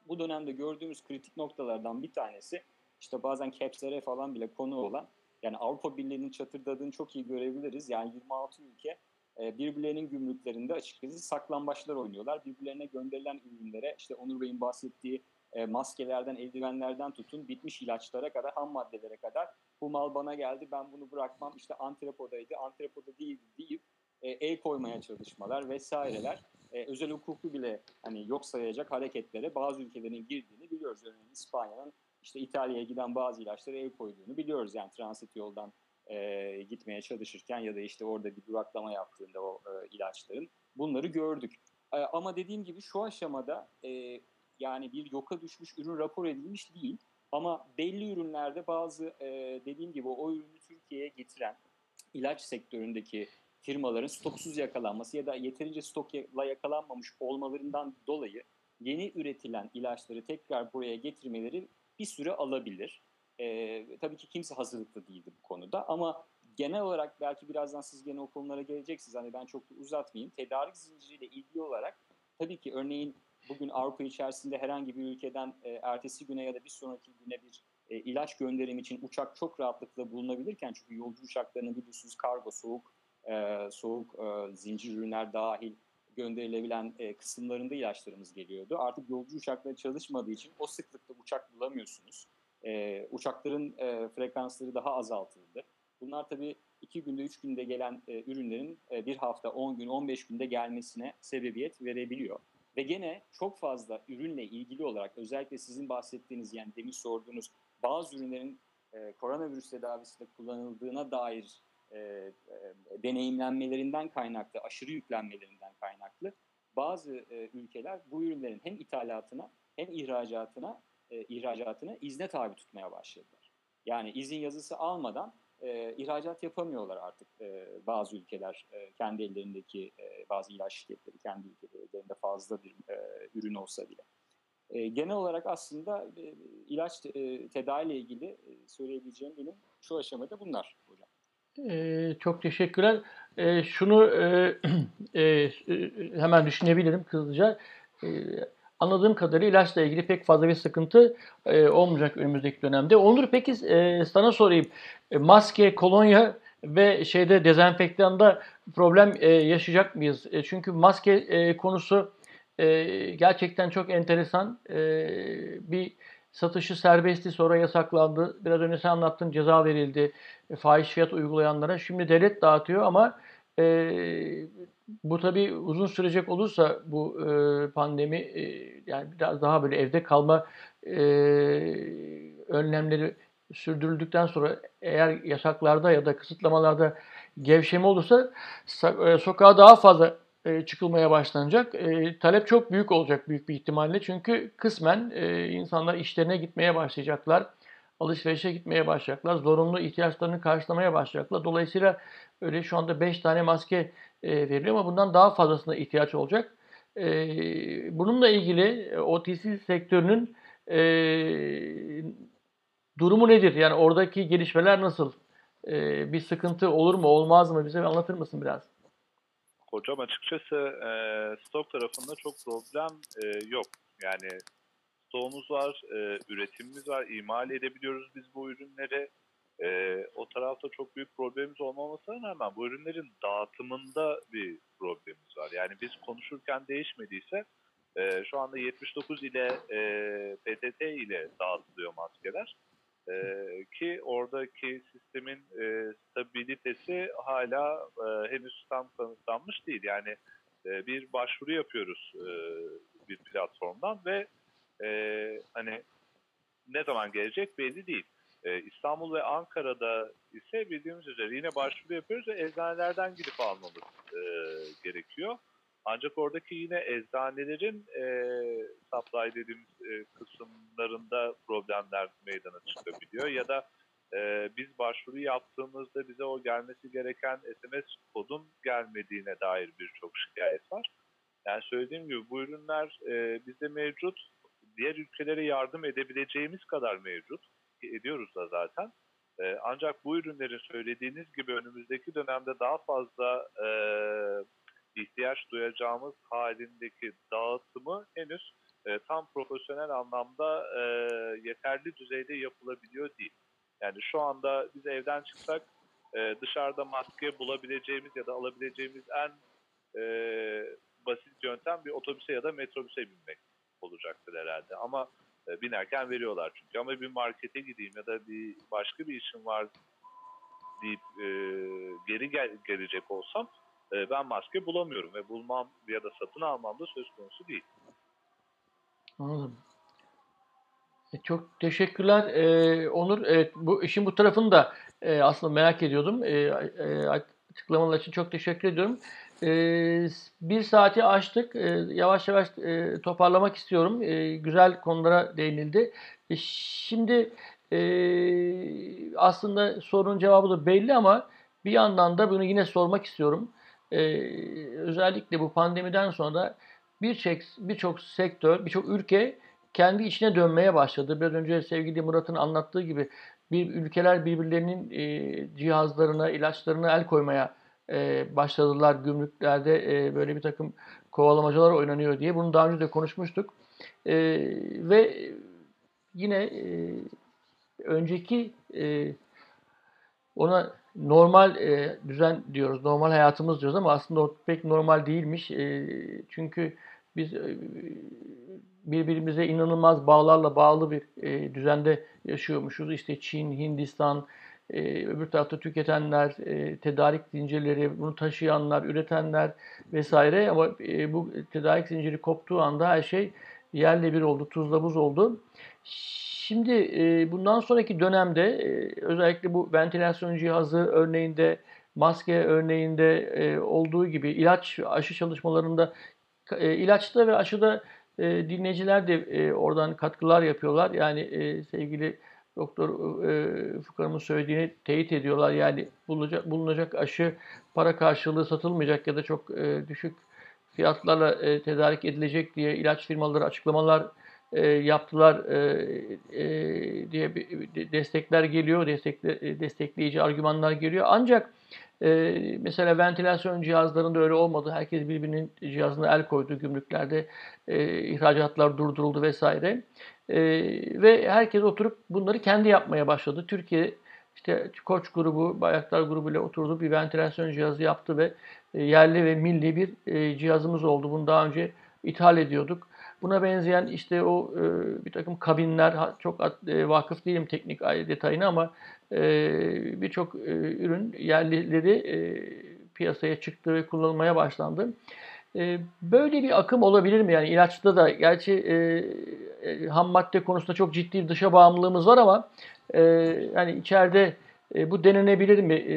bu dönemde gördüğümüz kritik noktalardan bir tanesi işte bazen capslere falan bile konu olan yani Avrupa Birliği'nin çatırdadığını çok iyi görebiliriz. Yani 26 ülke e, birbirlerinin gümrüklerinde açıkçası saklambaçlar oynuyorlar. Birbirlerine gönderilen ürünlere işte Onur Bey'in bahsettiği e, maskelerden, eldivenlerden tutun bitmiş ilaçlara kadar, ham maddelere kadar bu mal bana geldi ben bunu bırakmam işte antrepodaydı, antrepoda değildi deyip e, el koymaya çalışmalar vesaireler özel hukuku bile hani yok sayacak hareketlere bazı ülkelerin girdiğini biliyoruz. Örneğin İspanya'nın işte İtalya'ya giden bazı ilaçlara el koyduğunu biliyoruz. Yani transit yoldan e, gitmeye çalışırken ya da işte orada bir duraklama yaptığında o e, ilaçların bunları gördük. E, ama dediğim gibi şu aşamada e, yani bir yoka düşmüş ürün rapor edilmiş değil. Ama belli ürünlerde bazı e, dediğim gibi o ürünü Türkiye'ye getiren ilaç sektöründeki firmaların stoksuz yakalanması ya da yeterince stokla yakalanmamış olmalarından dolayı yeni üretilen ilaçları tekrar buraya getirmeleri bir süre alabilir. E, tabii ki kimse hazırlıklı değildi bu konuda ama genel olarak belki birazdan siz gene o konulara geleceksiniz. Hani ben çok uzatmayayım. Tedarik zinciriyle ilgili olarak tabii ki örneğin bugün Avrupa içerisinde herhangi bir ülkeden e, ertesi güne ya da bir sonraki güne bir e, ilaç gönderimi için uçak çok rahatlıkla bulunabilirken çünkü yolcu uçaklarının biliyorsunuz kargo, soğuk, e, soğuk e, zincir ürünler dahil gönderilebilen e, kısımlarında ilaçlarımız geliyordu. Artık yolcu uçakları çalışmadığı için o sıklıkta uçak bulamıyorsunuz. E, uçakların e, frekansları daha azaltıldı. Bunlar tabii iki günde, üç günde gelen e, ürünlerin e, bir hafta, on gün, on beş günde gelmesine sebebiyet verebiliyor. Ve gene çok fazla ürünle ilgili olarak özellikle sizin bahsettiğiniz yani demin sorduğunuz bazı ürünlerin e, koronavirüs tedavisinde kullanıldığına dair e, e, deneyimlenmelerinden kaynaklı, aşırı yüklenmelerinden kaynaklı bazı e, ülkeler bu ürünlerin hem ithalatına hem ihracatına e, ihracatını izne tabi tutmaya başladılar. Yani izin yazısı almadan e, ihracat yapamıyorlar artık e, bazı ülkeler e, kendi ellerindeki e, bazı ilaç şirketleri kendi ülkelerinde fazla bir e, ürün olsa bile. E, genel olarak aslında e, ilaç e, tedaviyle ilgili e, söyleyebileceğim benim şu aşamada bunlar hocam. Ee, çok teşekkürler. Ee, şunu e, e, hemen düşünebilirim hızlıca. E, anladığım kadarıyla ilaçla ilgili pek fazla bir sıkıntı e, olmayacak önümüzdeki dönemde. Onur peki e, sana sorayım. E, maske, kolonya ve şeyde dezenfektanda problem e, yaşayacak mıyız? E, çünkü maske e, konusu e, gerçekten çok enteresan. E, bir satışı serbestti sonra yasaklandı. Biraz önce sen anlattın ceza verildi e, fahiş fiyat uygulayanlara. Şimdi devlet dağıtıyor ama e, bu tabii uzun sürecek olursa bu e, pandemi e, yani biraz daha böyle evde kalma e, önlemleri sürdürüldükten sonra eğer yasaklarda ya da kısıtlamalarda gevşeme olursa e, sokağa daha fazla e, çıkılmaya başlanacak. E, talep çok büyük olacak büyük bir ihtimalle. Çünkü kısmen insanlar işlerine gitmeye başlayacaklar. Alışverişe gitmeye başlayacaklar. Zorunlu ihtiyaçlarını karşılamaya başlayacaklar. Dolayısıyla öyle şu anda 5 tane maske e, veriliyor ama bundan daha fazlasına ihtiyaç olacak. E, bununla ilgili e, OTC sektörünün e, durumu nedir? Yani oradaki gelişmeler nasıl? E, bir sıkıntı olur mu olmaz mı? Bize anlatır mısın biraz? Hocam açıkçası e, stok tarafında çok problem e, yok. Yani stoğumuz var, e, üretimimiz var, imal edebiliyoruz biz bu ürünleri. E, o tarafta çok büyük problemimiz olmamasına rağmen bu ürünlerin dağıtımında bir problemimiz var. Yani biz konuşurken değişmediyse e, şu anda 79 ile e, PTT ile dağıtılıyor maskeler. E, ki oradaki sistemin e, stabilitesi hala e, henüz tam kanıtlanmış değil. Yani e, bir başvuru yapıyoruz e, bir platformdan ve e, hani ne zaman gelecek belli değil. E, İstanbul ve Ankara'da ise bildiğimiz üzere yine başvuru yapıyoruz ve eczanelerden gidip almamız e, gerekiyor. Ancak oradaki yine eczanelerin e, supply dediğimiz e, kısımlarında problemler meydana çıkabiliyor. Ya da e, biz başvuru yaptığımızda bize o gelmesi gereken SMS kodun gelmediğine dair birçok şikayet var. Yani söylediğim gibi bu ürünler e, bizde mevcut. Diğer ülkelere yardım edebileceğimiz kadar mevcut. Ediyoruz da zaten. E, ancak bu ürünlerin söylediğiniz gibi önümüzdeki dönemde daha fazla e, ihtiyaç duyacağımız halindeki dağıtımı henüz e, tam profesyonel anlamda e, yeterli düzeyde yapılabiliyor değil. Yani şu anda biz evden çıksak e, dışarıda maske bulabileceğimiz ya da alabileceğimiz en e, basit yöntem bir otobüse ya da metrobüse binmek olacaktır herhalde. Ama e, binerken veriyorlar çünkü. Ama bir markete gideyim ya da bir başka bir işim var deyip e, geri gel gelecek olsam e, ben maske bulamıyorum ve bulmam ya da satın almam da söz konusu değil. Anladım. E, Çok teşekkürler e, Onur. Evet, bu işin bu tarafını da e, aslında merak ediyordum. E, e, açıklamalar için çok teşekkür ediyorum. E, bir saati aştık. E, yavaş yavaş e, toparlamak istiyorum. E, güzel konulara değinildi. E, şimdi e, aslında sorunun cevabı da belli ama bir yandan da bunu yine sormak istiyorum. E, özellikle bu pandemiden sonra birçok birçok sektör, birçok ülke kendi içine dönmeye başladı. Biraz önce sevgili Murat'ın anlattığı gibi bir ülkeler birbirlerinin e, cihazlarına, ilaçlarına el koymaya e, başladılar. Gümrüklerde e, böyle bir takım kovalamacalar oynanıyor diye. Bunu daha önce de konuşmuştuk. E, ve yine e, önceki e, ona normal e, düzen diyoruz, normal hayatımız diyoruz ama aslında o pek normal değilmiş. E, çünkü biz e, birbirimize inanılmaz bağlarla bağlı bir e, düzende yaşıyormuşuz. İşte Çin, Hindistan, öbür tarafta tüketenler, tedarik zincirleri, bunu taşıyanlar, üretenler vesaire. Ama bu tedarik zinciri koptuğu anda her şey yerle bir oldu, tuzla buz oldu. Şimdi bundan sonraki dönemde özellikle bu ventilasyon cihazı örneğinde, maske örneğinde olduğu gibi ilaç, aşı çalışmalarında ilaçta ve aşıda dinleyiciler de oradan katkılar yapıyorlar. Yani sevgili Doktor e, Furkan'ın söylediğini teyit ediyorlar. Yani bulunacak, bulunacak aşı para karşılığı satılmayacak ya da çok e, düşük fiyatlarla e, tedarik edilecek diye ilaç firmaları açıklamalar e, yaptılar e, e, diye destekler geliyor, destekle, destekleyici argümanlar geliyor. Ancak E, mesela ventilasyon cihazlarında öyle olmadı. Herkes birbirinin cihazına el koydu gümrüklerde. E, ihracatlar durduruldu vesaire. E, ve herkes oturup bunları kendi yapmaya başladı. Türkiye işte Koç grubu, Bayraktar grubu ile oturdu. Bir ventilasyon cihazı yaptı ve e, yerli ve milli bir e, cihazımız oldu. Bunu daha önce ithal ediyorduk. Buna benzeyen işte o e, bir takım kabinler çok at- e, vakıf değilim teknik ay- detayına ama e, birçok e, ürün yerlileri piyasaya çıktı ve kullanılmaya başlandı. Böyle bir akım olabilir mi? Yani ilaçta da gerçi e, ham madde konusunda çok ciddi bir dışa bağımlılığımız var ama e, yani içeride e, bu denenebilir mi? E,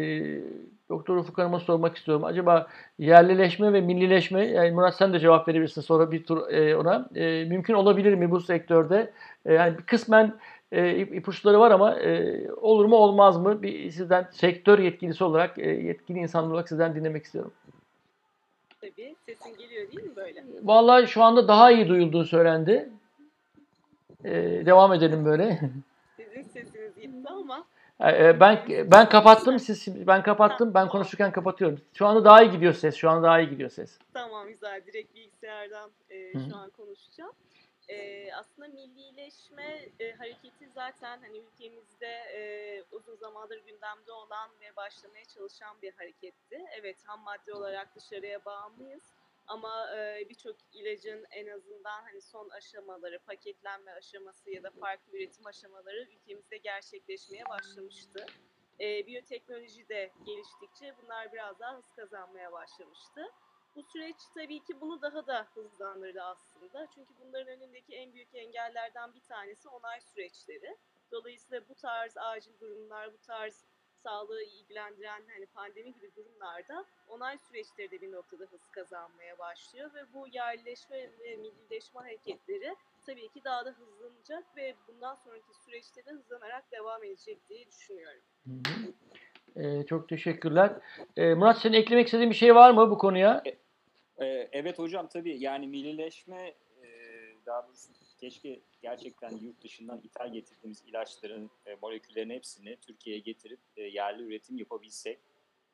Doktor Ufuk Hanım'a sormak istiyorum. Acaba yerlileşme ve millileşme, yani Murat sen de cevap verebilirsin sonra bir tur e, ona. E, mümkün olabilir mi bu sektörde? E, yani kısmen e, ip- ipuçları var ama e, olur mu olmaz mı? Bir sizden sektör yetkilisi olarak, e, yetkili insan olarak sizden dinlemek istiyorum. Tabii sesin geliyor değil mi böyle? Vallahi şu anda daha iyi duyulduğu söylendi. E, devam edelim böyle. Sizin sesiniz gitti ama E, Ben ben kapattım siz ben kapattım ben konuşurken kapatıyorum. Şu anda daha iyi gidiyor ses. Şu anda daha iyi gidiyor ses. tamam güzel direkt bilgisayardan e, şu an konuşacağım. E, aslında millileşme e, hareketi zaten hani ülkemizde e, uzun zamandır gündemde olan ve başlamaya çalışan bir hareketti. Evet ham madde olarak dışarıya bağımlıyız. Ama e, birçok ilacın en azından hani son aşamaları, paketlenme aşaması ya da farklı üretim aşamaları ülkemizde gerçekleşmeye başlamıştı. E, biyoteknoloji de geliştikçe bunlar biraz daha hız kazanmaya başlamıştı. Bu süreç tabii ki bunu daha da hızlandırdı aslında. Çünkü bunların önündeki en büyük engellerden bir tanesi onay süreçleri. Dolayısıyla bu tarz acil durumlar, bu tarz sağlığı ilgilendiren hani pandemi gibi durumlarda onay süreçleri de bir noktada hız kazanmaya başlıyor ve bu yerleşme ve millileşme hareketleri tabii ki daha da hızlanacak ve bundan sonraki süreçte de hızlanarak devam edecek diye düşünüyorum. Hı hı. E, çok teşekkürler. E, Murat senin eklemek istediğin bir şey var mı bu konuya? Ee, evet hocam tabii yani millileşme e, daha doğrusu keşke gerçekten yurt dışından ithal getirdiğimiz ilaçların e, moleküllerin hepsini Türkiye'ye getirip e, yerli üretim yapabilsek.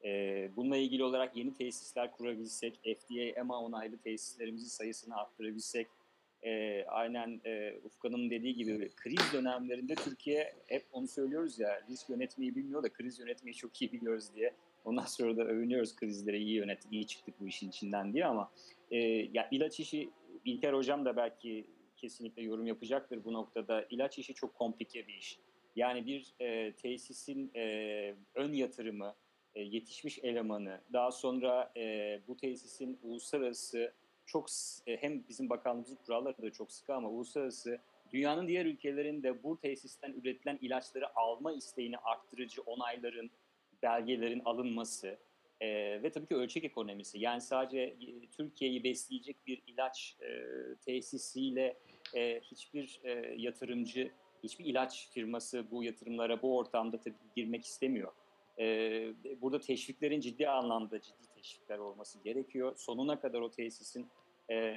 E, bununla ilgili olarak yeni tesisler kurabilsek, FDA, EMA onaylı tesislerimizin sayısını arttırabilsek. E, aynen e, Ufkan'ın dediği gibi kriz dönemlerinde Türkiye hep onu söylüyoruz ya risk yönetmeyi bilmiyor da kriz yönetmeyi çok iyi biliyoruz diye. Ondan sonra da övünüyoruz krizleri iyi yönettik, iyi çıktık bu işin içinden diye ama e, ya ilaç işi İlker hocam da belki kesinlikle yorum yapacaktır bu noktada. İlaç işi çok komplike bir iş. Yani bir e, tesisin e, ön yatırımı, e, yetişmiş elemanı, daha sonra e, bu tesisin uluslararası çok e, hem bizim bakanlığımızın kuralları da çok sıkı ama uluslararası dünyanın diğer ülkelerinde bu tesisten üretilen ilaçları alma isteğini arttırıcı onayların, belgelerin alınması e, ve tabii ki ölçek ekonomisi. Yani sadece e, Türkiye'yi besleyecek bir ilaç e, tesisiyle e, hiçbir e, yatırımcı, hiçbir ilaç firması bu yatırımlara bu ortamda tabii girmek istemiyor. E, burada teşviklerin ciddi anlamda ciddi teşvikler olması gerekiyor. Sonuna kadar o tesisin e,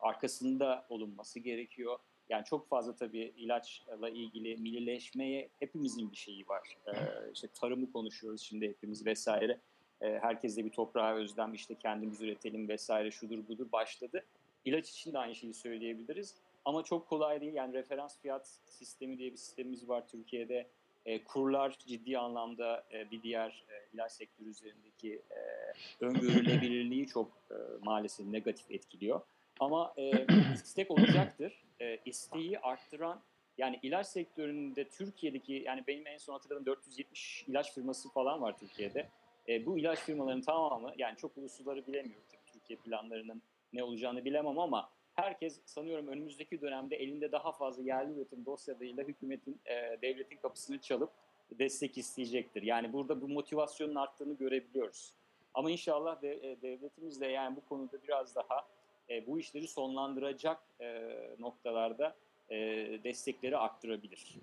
arkasında olunması gerekiyor. Yani çok fazla tabii ilaçla ilgili millileşmeye hepimizin bir şeyi var. Ee, işte tarımı konuşuyoruz şimdi hepimiz vesaire. Ee, herkes de bir toprağa özlem işte kendimiz üretelim vesaire şudur budur başladı. İlaç için de aynı şeyi söyleyebiliriz. Ama çok kolay değil. Yani referans fiyat sistemi diye bir sistemimiz var Türkiye'de. E, kurlar ciddi anlamda e, bir diğer e, ilaç sektörü üzerindeki e, öngörülebilirliği çok e, maalesef negatif etkiliyor. Ama e, istek olacaktır. E, isteği arttıran yani ilaç sektöründe Türkiye'deki yani benim en son hatırladığım 470 ilaç firması falan var Türkiye'de. E, bu ilaç firmalarının tamamı yani çok ulusları bilemiyorum tabii Türkiye planlarının ne olacağını bilemem ama herkes sanıyorum önümüzdeki dönemde elinde daha fazla yerli üretim dosyalarıyla hükümetin, e, devletin kapısını çalıp destek isteyecektir. Yani burada bu motivasyonun arttığını görebiliyoruz. Ama inşallah de, e, devletimiz de yani bu konuda biraz daha e, bu işleri sonlandıracak e, noktalarda e, destekleri arttırabilir.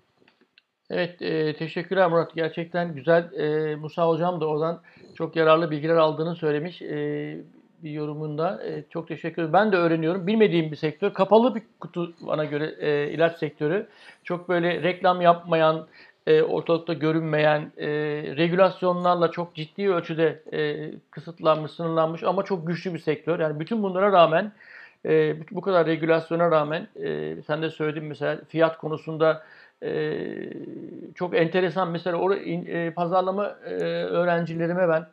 Evet, e, teşekkürler Murat. Gerçekten güzel. E, Musa Hocam da oradan çok yararlı bilgiler aldığını söylemiş e, bir yorumunda. E, çok teşekkür ederim. Ben de öğreniyorum. Bilmediğim bir sektör. Kapalı bir kutu bana göre e, ilaç sektörü. Çok böyle reklam yapmayan, e, ortalıkta görünmeyen, e, regülasyonlarla çok ciddi ölçüde e, kısıtlanmış, sınırlanmış ama çok güçlü bir sektör. Yani bütün bunlara rağmen, e, bu kadar regülasyona rağmen, e, sen de söyledin mesela fiyat konusunda e, çok enteresan. Mesela or, e, pazarlama e, öğrencilerime ben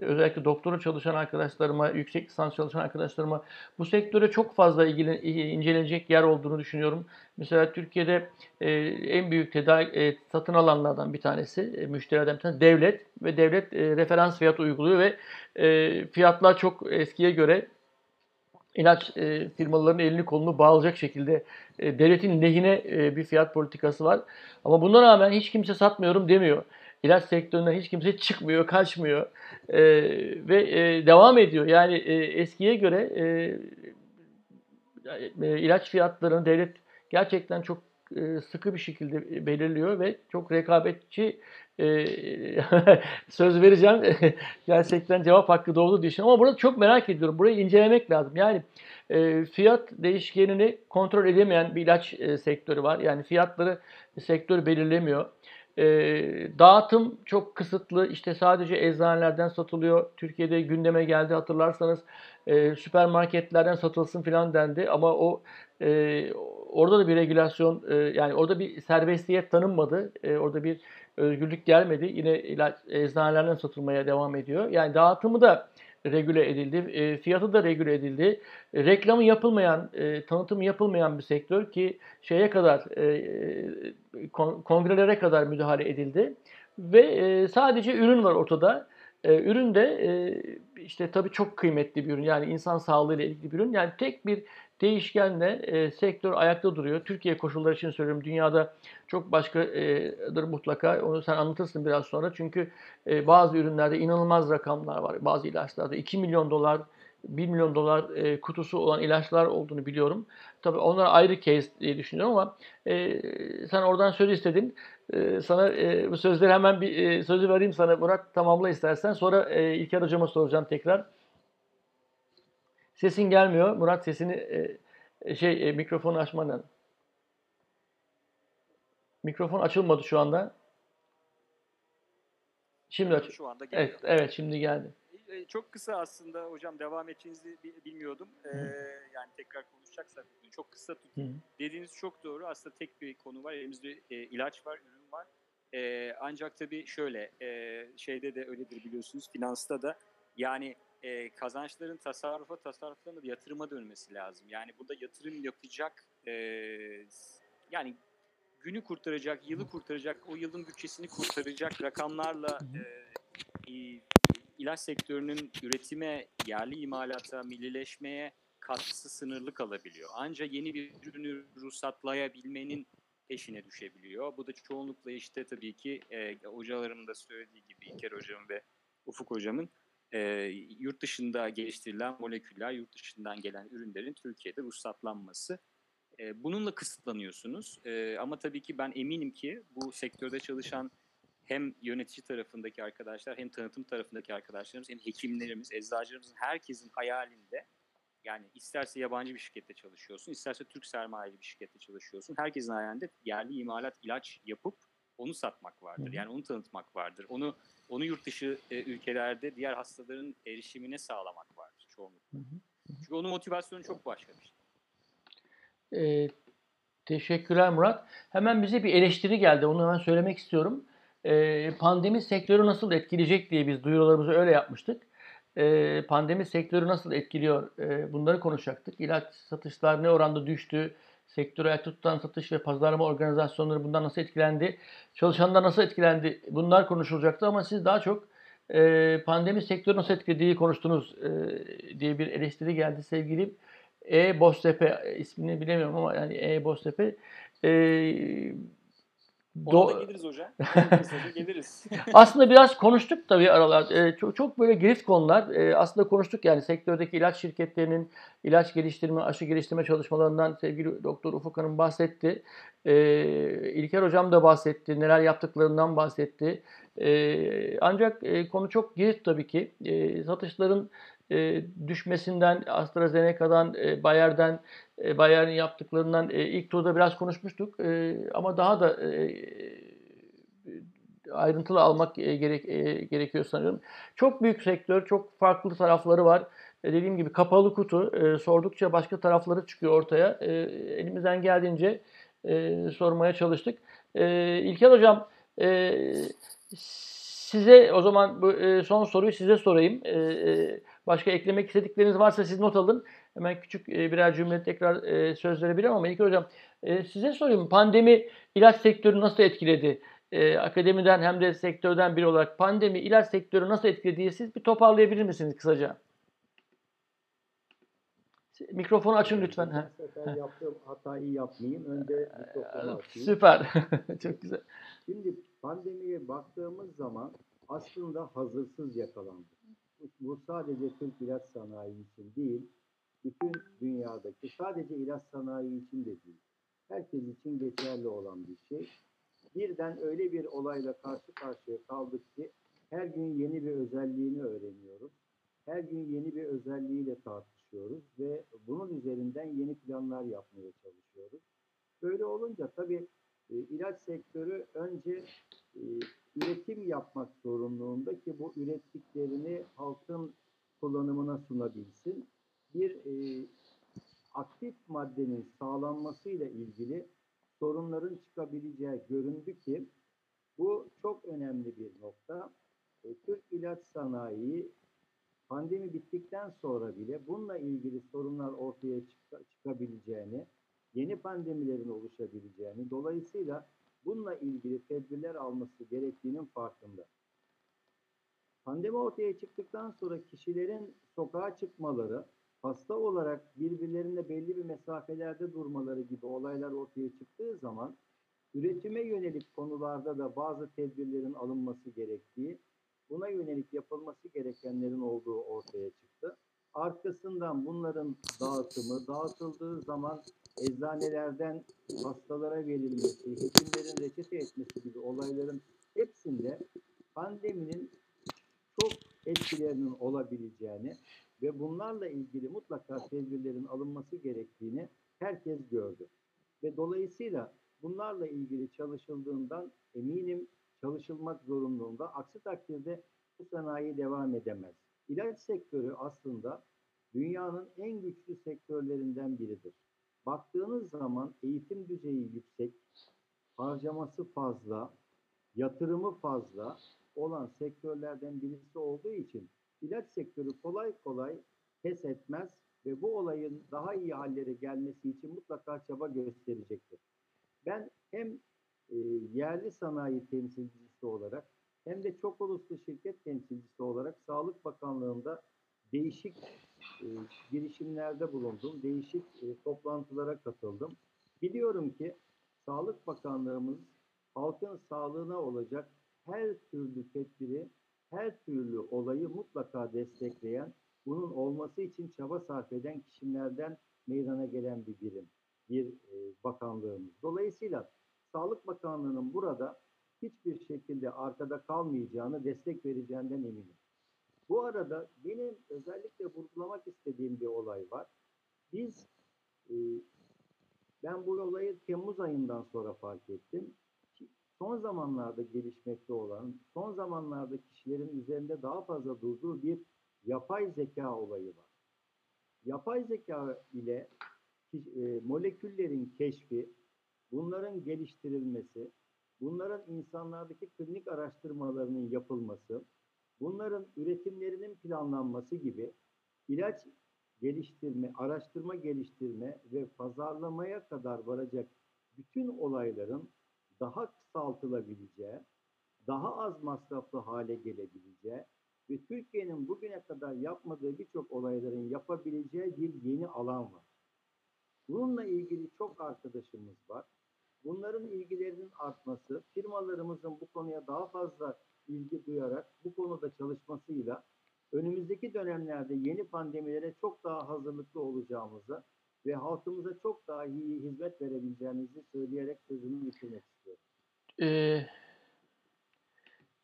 özellikle doktora çalışan arkadaşlarıma, yüksek lisans çalışan arkadaşlarıma bu sektöre çok fazla ilgili, incelenecek yer olduğunu düşünüyorum. Mesela Türkiye'de e, en büyük tedarik e, satın alanlardan bir tanesi, e, müşterilerden bir tanesi devlet ve devlet e, referans fiyat uyguluyor ve e, fiyatlar çok eskiye göre ilaç e, firmalarının elini kolunu bağlayacak şekilde e, devletin lehine e, bir fiyat politikası var. Ama buna rağmen hiç kimse satmıyorum demiyor ilaç sektöründen hiç kimse çıkmıyor, kaçmıyor e, ve e, devam ediyor. Yani e, eskiye göre e, e, ilaç fiyatlarını devlet gerçekten çok e, sıkı bir şekilde belirliyor ve çok rekabetçi e, söz vereceğim. gerçekten cevap hakkı doğdu diye Ama burada çok merak ediyorum. Burayı incelemek lazım. Yani e, fiyat değişkenini kontrol edemeyen bir ilaç e, sektörü var. Yani fiyatları sektör belirlemiyor. E, dağıtım çok kısıtlı. İşte sadece eczanelerden satılıyor. Türkiye'de gündeme geldi hatırlarsanız e, süpermarketlerden satılsın filan dendi. Ama o e, orada da bir regülasyon e, yani orada bir serbestiyet tanınmadı. E, orada bir özgürlük gelmedi. Yine ilaç eczanelerden satılmaya devam ediyor. Yani dağıtımı da regüle edildi. E, fiyatı da regüle edildi. E, reklamı yapılmayan, e, tanıtımı yapılmayan bir sektör ki şeye kadar e, kon, kongrelere kadar müdahale edildi ve e, sadece ürün var ortada. E, ürün de e, işte tabii çok kıymetli bir ürün. Yani insan sağlığıyla ilgili bir ürün. Yani tek bir değişkenle e, sektör ayakta duruyor. Türkiye koşulları için söylüyorum. Dünyada çok başkadır mutlaka. Onu sen anlatırsın biraz sonra. Çünkü e, bazı ürünlerde inanılmaz rakamlar var. Bazı ilaçlarda 2 milyon dolar 1 milyon dolar e, kutusu olan ilaçlar olduğunu biliyorum. Tabii onlar ayrı case diye düşünüyorum ama e, sen oradan söz istedin. E, sana e, bu sözleri hemen bir e, sözü vereyim sana Murat tamamla istersen. Sonra e, İlker hocama soracağım tekrar. Sesin gelmiyor. Murat sesini e, e şey e, mikrofonu açman Mikrofon açılmadı şu anda. Şimdi aç. Şu anda geliyor. Evet, evet şimdi geldi. Çok kısa aslında hocam devam edeceğinizi bilmiyordum. Ee, yani tekrar konuşacaksak çok kısa tutun. Hı. Dediğiniz çok doğru. Aslında tek bir konu var. Elimizde e, ilaç var, ürün var. E, ancak tabii şöyle e, şeyde de öyledir biliyorsunuz finansta da yani e, kazançların tasarrufa tasarrufların da yatırıma dönmesi lazım. Yani burada yatırım yapacak e, yani günü kurtaracak, yılı kurtaracak, o yılın bütçesini kurtaracak rakamlarla e, ilaç sektörünün üretime, yerli imalata, millileşmeye katkısı sınırlı kalabiliyor. Ancak yeni bir ürünü ruhsatlayabilmenin peşine düşebiliyor. Bu da çoğunlukla işte tabii ki e, hocalarımın da söylediği gibi İlker hocam ve Ufuk hocamın e, yurt dışında geliştirilen moleküller, yurt dışından gelen ürünlerin Türkiye'de ruhsatlanması. E, bununla kısıtlanıyorsunuz. E, ama tabii ki ben eminim ki bu sektörde çalışan hem yönetici tarafındaki arkadaşlar hem tanıtım tarafındaki arkadaşlarımız hem hekimlerimiz, eczacılarımızın herkesin hayalinde yani isterse yabancı bir şirkette çalışıyorsun, isterse Türk sermayeli bir şirkette çalışıyorsun. Herkesin hayalinde yerli imalat ilaç yapıp onu satmak vardır. Yani onu tanıtmak vardır. Onu onu yurt dışı e, ülkelerde diğer hastaların erişimine sağlamak vardır çoğunlukla. Çünkü onun motivasyonu çok başka bir şey. Ee, teşekkürler Murat. Hemen bize bir eleştiri geldi. Onu hemen söylemek istiyorum. Ee, pandemi sektörü nasıl etkileyecek diye biz duyurularımızı öyle yapmıştık. Ee, pandemi sektörü nasıl etkiliyor? Ee, bunları konuşacaktık. İlaç satışlar ne oranda düştü? Sektörü ayakta tutan satış ve pazarlama organizasyonları bundan nasıl etkilendi? Çalışanlar nasıl etkilendi? Bunlar konuşulacaktı ama siz daha çok e, pandemi sektörü nasıl etkilediği konuştunuz e, diye bir eleştiri geldi sevgili E. Boztepe ismini bilemiyorum ama yani E. Boztepe e, ona da geliriz hocam. geliriz. aslında biraz konuştuk tabii aralar. Ee, çok, çok böyle girift konular. Ee, aslında konuştuk yani sektördeki ilaç şirketlerinin ilaç geliştirme, aşı geliştirme çalışmalarından sevgili Doktor Ufuk Hanım bahsetti. Ee, İlker Hocam da bahsetti. Neler yaptıklarından bahsetti. Ee, ancak e, konu çok girift tabii ki. Ee, satışların e, düşmesinden, AstraZeneca'dan, e, Bayer'den, e, Bayer'in yaptıklarından e, ilk turda biraz konuşmuştuk. E, ama daha da e, ayrıntılı almak e, gerek e, gerekiyor sanıyorum. Çok büyük sektör, çok farklı tarafları var. E, dediğim gibi kapalı kutu. E, sordukça başka tarafları çıkıyor ortaya. E, elimizden geldiğince e, sormaya çalıştık. E, İlker Hocam, e, size o zaman bu e, son soruyu size sorayım. E, e, başka eklemek istedikleriniz varsa siz not alın. Hemen küçük e, birer cümle tekrar e, söz verebilirim ama İlker Hocam e, size sorayım. Pandemi ilaç sektörünü nasıl etkiledi? Akademiden hem de sektörden biri olarak pandemi ilaç sektörü nasıl etkilediği siz bir toparlayabilir misiniz kısaca? Mikrofonu açın lütfen. Ha. sefer yaptığım hatayı yapmayayım. Önce mikrofonu açayım. Süper. Çok güzel. Şimdi pandemiye baktığımız zaman aslında hazırsız yakalandık. Bu, sadece Türk ilaç sanayi için değil, bütün dünyadaki sadece ilaç sanayi için de değil. Herkes için geçerli olan bir şey. Birden öyle bir olayla karşı karşıya kaldık ki her gün yeni bir özelliğini öğreniyoruz. Her gün yeni bir özelliğiyle tartışıyoruz ve bunun üzerinden yeni planlar yapmaya çalışıyoruz. Böyle olunca tabii e, ilaç sektörü önce e, üretim yapmak zorunluluğunda ki bu ürettiklerini halkın kullanımına sunabilsin. Bir e, aktif maddenin sağlanmasıyla ilgili sorunların çıkabileceği göründü ki bu çok önemli bir nokta. E, Türk ilaç sanayi pandemi bittikten sonra bile bununla ilgili sorunlar ortaya çıka- çıkabileceğini, yeni pandemilerin oluşabileceğini, dolayısıyla bununla ilgili tedbirler alması gerektiğinin farkında. Pandemi ortaya çıktıktan sonra kişilerin sokağa çıkmaları, hasta olarak birbirlerine belli bir mesafelerde durmaları gibi olaylar ortaya çıktığı zaman üretime yönelik konularda da bazı tedbirlerin alınması gerektiği, buna yönelik yapılması gerekenlerin olduğu ortaya çıktı. Arkasından bunların dağıtımı, dağıtıldığı zaman eczanelerden hastalara verilmesi, hekimlerin reçete etmesi gibi olayların hepsinde pandeminin çok etkilerinin olabileceğini ve bunlarla ilgili mutlaka tedbirlerin alınması gerektiğini herkes gördü. Ve dolayısıyla bunlarla ilgili çalışıldığından eminim çalışılmak zorunluluğunda. Aksi takdirde bu sanayi devam edemez. İlaç sektörü aslında dünyanın en güçlü sektörlerinden biridir. Baktığınız zaman eğitim düzeyi yüksek, harcaması fazla, yatırımı fazla olan sektörlerden birisi olduğu için ilaç sektörü kolay kolay pes etmez ve bu olayın daha iyi hallere gelmesi için mutlaka çaba gösterecektir. Ben hem e, yerli sanayi temsilcisi olarak hem de çok uluslu şirket temsilcisi olarak Sağlık Bakanlığı'nda değişik e, girişimlerde bulundum, değişik e, toplantılara katıldım. Biliyorum ki Sağlık Bakanlığımız halkın sağlığına olacak her türlü tedbiri, her türlü olayı mutlaka destekleyen, bunun olması için çaba sarf eden kişilerden meydana gelen bir birim, bir e, bakanlığımız. Dolayısıyla Sağlık Bakanlığı'nın burada hiçbir şekilde arkada kalmayacağını, destek vereceğinden eminim. Bu arada benim özellikle vurgulamak istediğim bir olay var. Biz, e, ben bu olayı Temmuz ayından sonra fark ettim. Son zamanlarda gelişmekte olan, son zamanlarda kişilerin üzerinde daha fazla durduğu bir yapay zeka olayı var. Yapay zeka ile e, moleküllerin keşfi, bunların geliştirilmesi, bunların insanlardaki klinik araştırmalarının yapılması, bunların üretimlerinin planlanması gibi ilaç geliştirme, araştırma geliştirme ve pazarlamaya kadar varacak bütün olayların daha kısaltılabileceği, daha az masraflı hale gelebileceği ve Türkiye'nin bugüne kadar yapmadığı birçok olayların yapabileceği bir yeni alan var. Bununla ilgili çok arkadaşımız var. Bunların ilgilerinin artması, firmalarımızın bu konuya daha fazla ilgi duyarak bu konuda çalışmasıyla önümüzdeki dönemlerde yeni pandemilere çok daha hazırlıklı olacağımızı ve halkımıza çok daha iyi hizmet verebileceğimizi söyleyerek sözümü bitirmek istiyorum. Ee,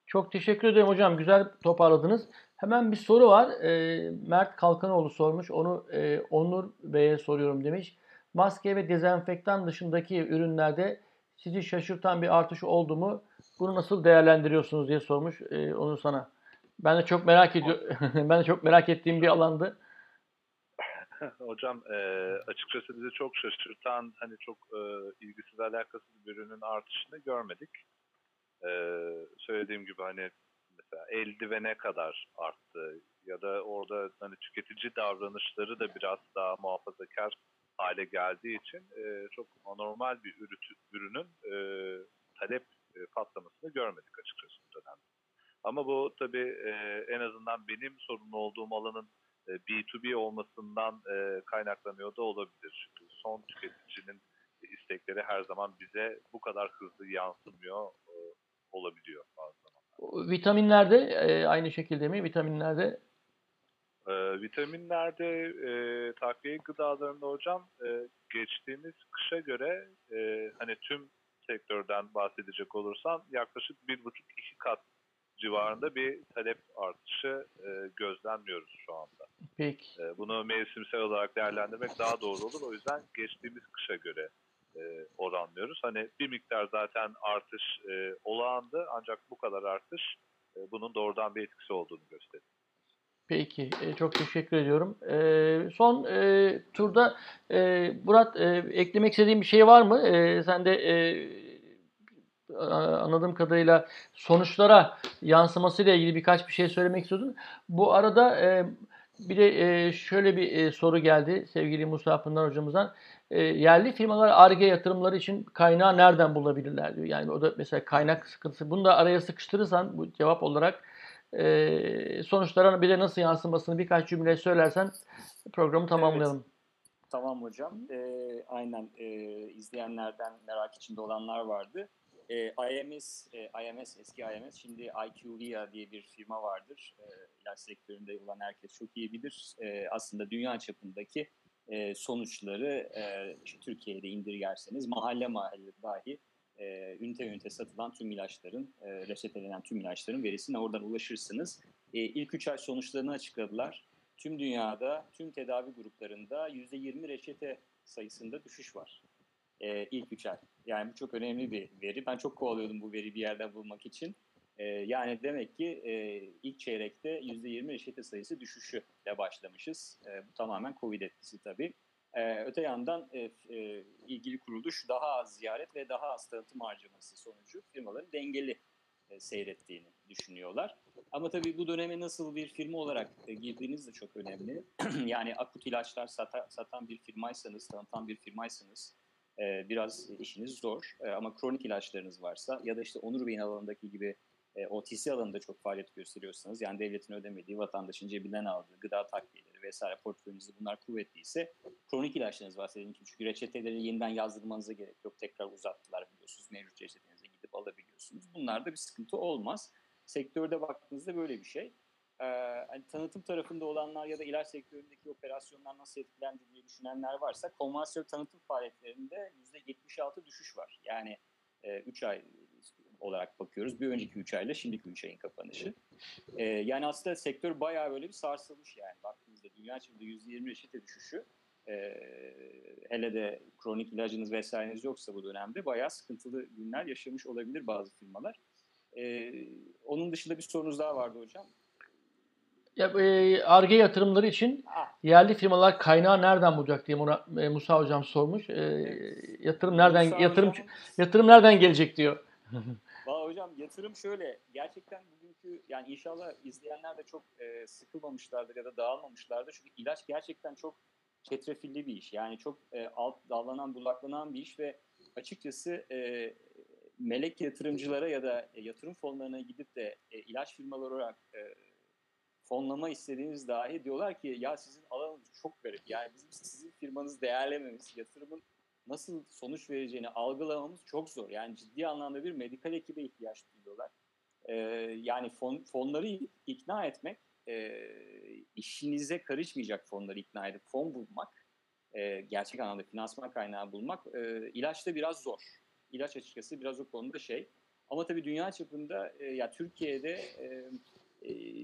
çok teşekkür ederim hocam. Güzel toparladınız. Hemen bir soru var. Ee, Mert Kalkanoğlu sormuş. Onu e, Onur Bey'e soruyorum demiş. Maske ve dezenfektan dışındaki ürünlerde sizi şaşırtan bir artış oldu mu? Bunu nasıl değerlendiriyorsunuz diye sormuş e, onu sana. Ben de çok merak ediyorum. ben de çok merak ettiğim bir alandı. Hocam e, açıkçası bizi çok şaşırtan hani çok e, ilgisiz alakasız bir ürünün artışını görmedik. E, söylediğim gibi hani mesela eldivene kadar arttı ya da orada hani tüketici davranışları da biraz daha muhafazakar hale geldiği için e, çok anormal bir ürütü, ürünün e, talep e, patlamasını görmedik açıkçası bu dönemde. Ama bu tabii e, en azından benim sorumlu olduğum alanın e, B2B olmasından e, kaynaklanıyor da olabilir. Çünkü son tüketicinin istekleri her zaman bize bu kadar hızlı yansımıyor e, olabiliyor bazı zaman. Vitaminlerde e, aynı şekilde mi? Vitaminlerde E, vitaminlerde e, takviye gıdalarında hocam e, geçtiğimiz kışa göre e, hani tüm sektörden bahsedecek olursam yaklaşık bir buçuk iki kat civarında bir talep artışı e, gözlemliyoruz şu anda. peki. E, bunu mevsimsel olarak değerlendirmek daha doğru olur. O yüzden geçtiğimiz kışa göre e, oranlıyoruz. Hani bir miktar zaten artış e, olağandı ancak bu kadar artış e, bunun doğrudan bir etkisi olduğunu gösteriyor. Peki, e, çok teşekkür ediyorum. E, son e, turda e, Murat e, eklemek istediğin bir şey var mı? E, sen de e, anladığım kadarıyla sonuçlara yansımasıyla ilgili birkaç bir şey söylemek istiyordun. Bu arada e, bir de e, şöyle bir e, soru geldi sevgili Musa Pınar hocamızdan. E, yerli firmalar ARGE yatırımları için kaynağı nereden bulabilirler diyor. Yani o da mesela kaynak sıkıntısı. Bunu da araya sıkıştırırsan bu cevap olarak e, sonuçlara bir de nasıl yansımasını birkaç cümle söylersen programı tamamlayalım. Tamam hocam. Ee, aynen e, izleyenlerden merak içinde olanlar vardı. Ee, IMS, e, IMS eski IMS şimdi IQVIA diye bir firma vardır. Ee, ilaç sektöründe olan herkes çok iyi bilir. Ee, aslında dünya çapındaki e, sonuçları e, Türkiye'de indirgerseniz mahalle mahalle dahi e, ünite ünite satılan tüm ilaçların, e, reçetelenen tüm ilaçların verisine oradan ulaşırsınız. E, ilk 3 ay sonuçlarını açıkladılar tüm dünyada, tüm tedavi gruplarında %20 reçete sayısında düşüş var. Ee, ilk 3 ay. Yani bu çok önemli bir veri. Ben çok kovalıyordum bu veriyi bir yerden bulmak için. Ee, yani demek ki e, ilk çeyrekte %20 reçete sayısı düşüşüyle başlamışız. E, bu tamamen Covid etkisi tabii. E, öte yandan e, e, ilgili kuruluş daha az ziyaret ve daha az tanıtım harcaması sonucu firmaların dengeli e, seyrettiğini düşünüyorlar. Ama tabii bu döneme nasıl bir firma olarak e, girdiğiniz de çok önemli. yani akut ilaçlar sata, satan bir firmaysanız, tanıtan bir firmaysanız e, biraz işiniz zor. E, ama kronik ilaçlarınız varsa ya da işte Onur Bey'in alanındaki gibi e, OTC alanında çok faaliyet gösteriyorsanız yani devletin ödemediği, vatandaşın cebinden aldığı gıda takviyeleri vesaire portföyünüzde bunlar kuvvetliyse kronik ilaçlarınız varsa diyelim ki çünkü reçeteleri yeniden yazdırmanıza gerek yok. Tekrar uzattılar biliyorsunuz. Mevcut reçetenize gidip alabiliyorsunuz. Bunlarda bir sıkıntı olmaz. Sektörde baktığınızda böyle bir şey. Ee, hani tanıtım tarafında olanlar ya da ilaç sektöründeki operasyonlar nasıl etkilendi diye düşünenler varsa konvansiyonel tanıtım faaliyetlerinde %76 düşüş var. Yani 3 ay olarak bakıyoruz. Bir önceki 3 ayla şimdiki 3 ayın kapanışı. Ee, yani aslında sektör bayağı böyle bir sarsılmış yani. Baktığınızda dünya çapında %20 reçete düşüşü. Ee, hele de kronik ilacınız vesaireniz yoksa bu dönemde bayağı sıkıntılı günler yaşamış olabilir bazı firmalar. Ee, onun dışında bir sorunuz daha vardı hocam. Ya, e, Ar-Ge yatırımları için Ah, yerli firmalar kaynağı nereden bulacak diye Murat- e, Musa hocam sormuş. E, yatırım nereden Musa yatırım hocam- yatırım nereden gelecek diyor. Valla hocam yatırım şöyle. Gerçekten bugünkü yani inşallah izleyenler de çok e, sıkılmamışlardır ya da dağılmamışlardır. Çünkü ilaç gerçekten çok çetrefilli bir iş. Yani çok e, alt dallanan budaklanan bir iş ve açıkçası e, melek yatırımcılara ya da e, yatırım fonlarına gidip de e, ilaç firmaları olarak e, fonlama istediğiniz dahi diyorlar ki ya sizin alanınız çok garip. Yani bizim sizin firmanızı değerlememiz, yatırımın nasıl sonuç vereceğini algılamamız çok zor. Yani ciddi anlamda bir medikal ekibe ihtiyaç duyuyorlar. Ee, yani fon, fonları ikna etmek, e, işinize karışmayacak fonları ikna edip fon bulmak, e, gerçek anlamda finansman kaynağı bulmak e, ilaçta biraz zor. İlaç açıkçası biraz o konuda şey. Ama tabii dünya çapında e, ya Türkiye'de e, e,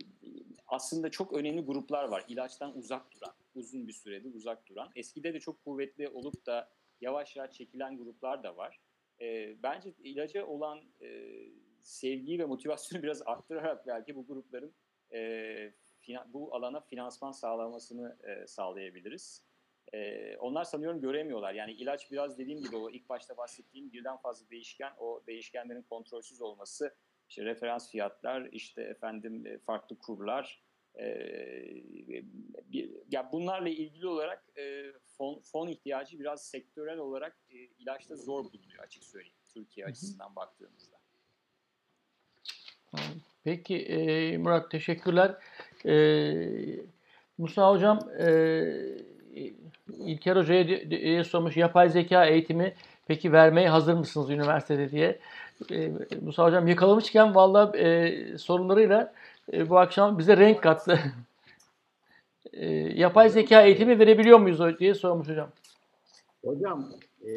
aslında çok önemli gruplar var. İlaçtan uzak duran, uzun bir süredir uzak duran. Eskide de çok kuvvetli olup da yavaş yavaş çekilen gruplar da var. E, bence ilaca olan e, sevgiyi ve motivasyonu biraz arttırarak belki bu grupların e, bu alana finansman sağlamasını e, sağlayabiliriz. E, onlar sanıyorum göremiyorlar. Yani ilaç biraz dediğim gibi o ilk başta bahsettiğim birden fazla değişken, o değişkenlerin kontrolsüz olması, işte referans fiyatlar, işte efendim e, farklı kurlar, bir, ya bunlarla ilgili olarak e, fon, fon ihtiyacı biraz sektörel olarak e, ilaçta zor bulunuyor açık söyleyeyim Türkiye açısından baktığımızda. Peki e, Murat teşekkürler. E, Musa Hocam e, İlker Hoca'ya di- diye sormuş yapay zeka eğitimi peki vermeye hazır mısınız üniversitede diye. E, Musa Hocam yakalamışken valla e, sorularıyla e, bu akşam bize renk kattı. E, yapay zeka eğitimi verebiliyor muyuz diye sormuş hocam. Hocam e,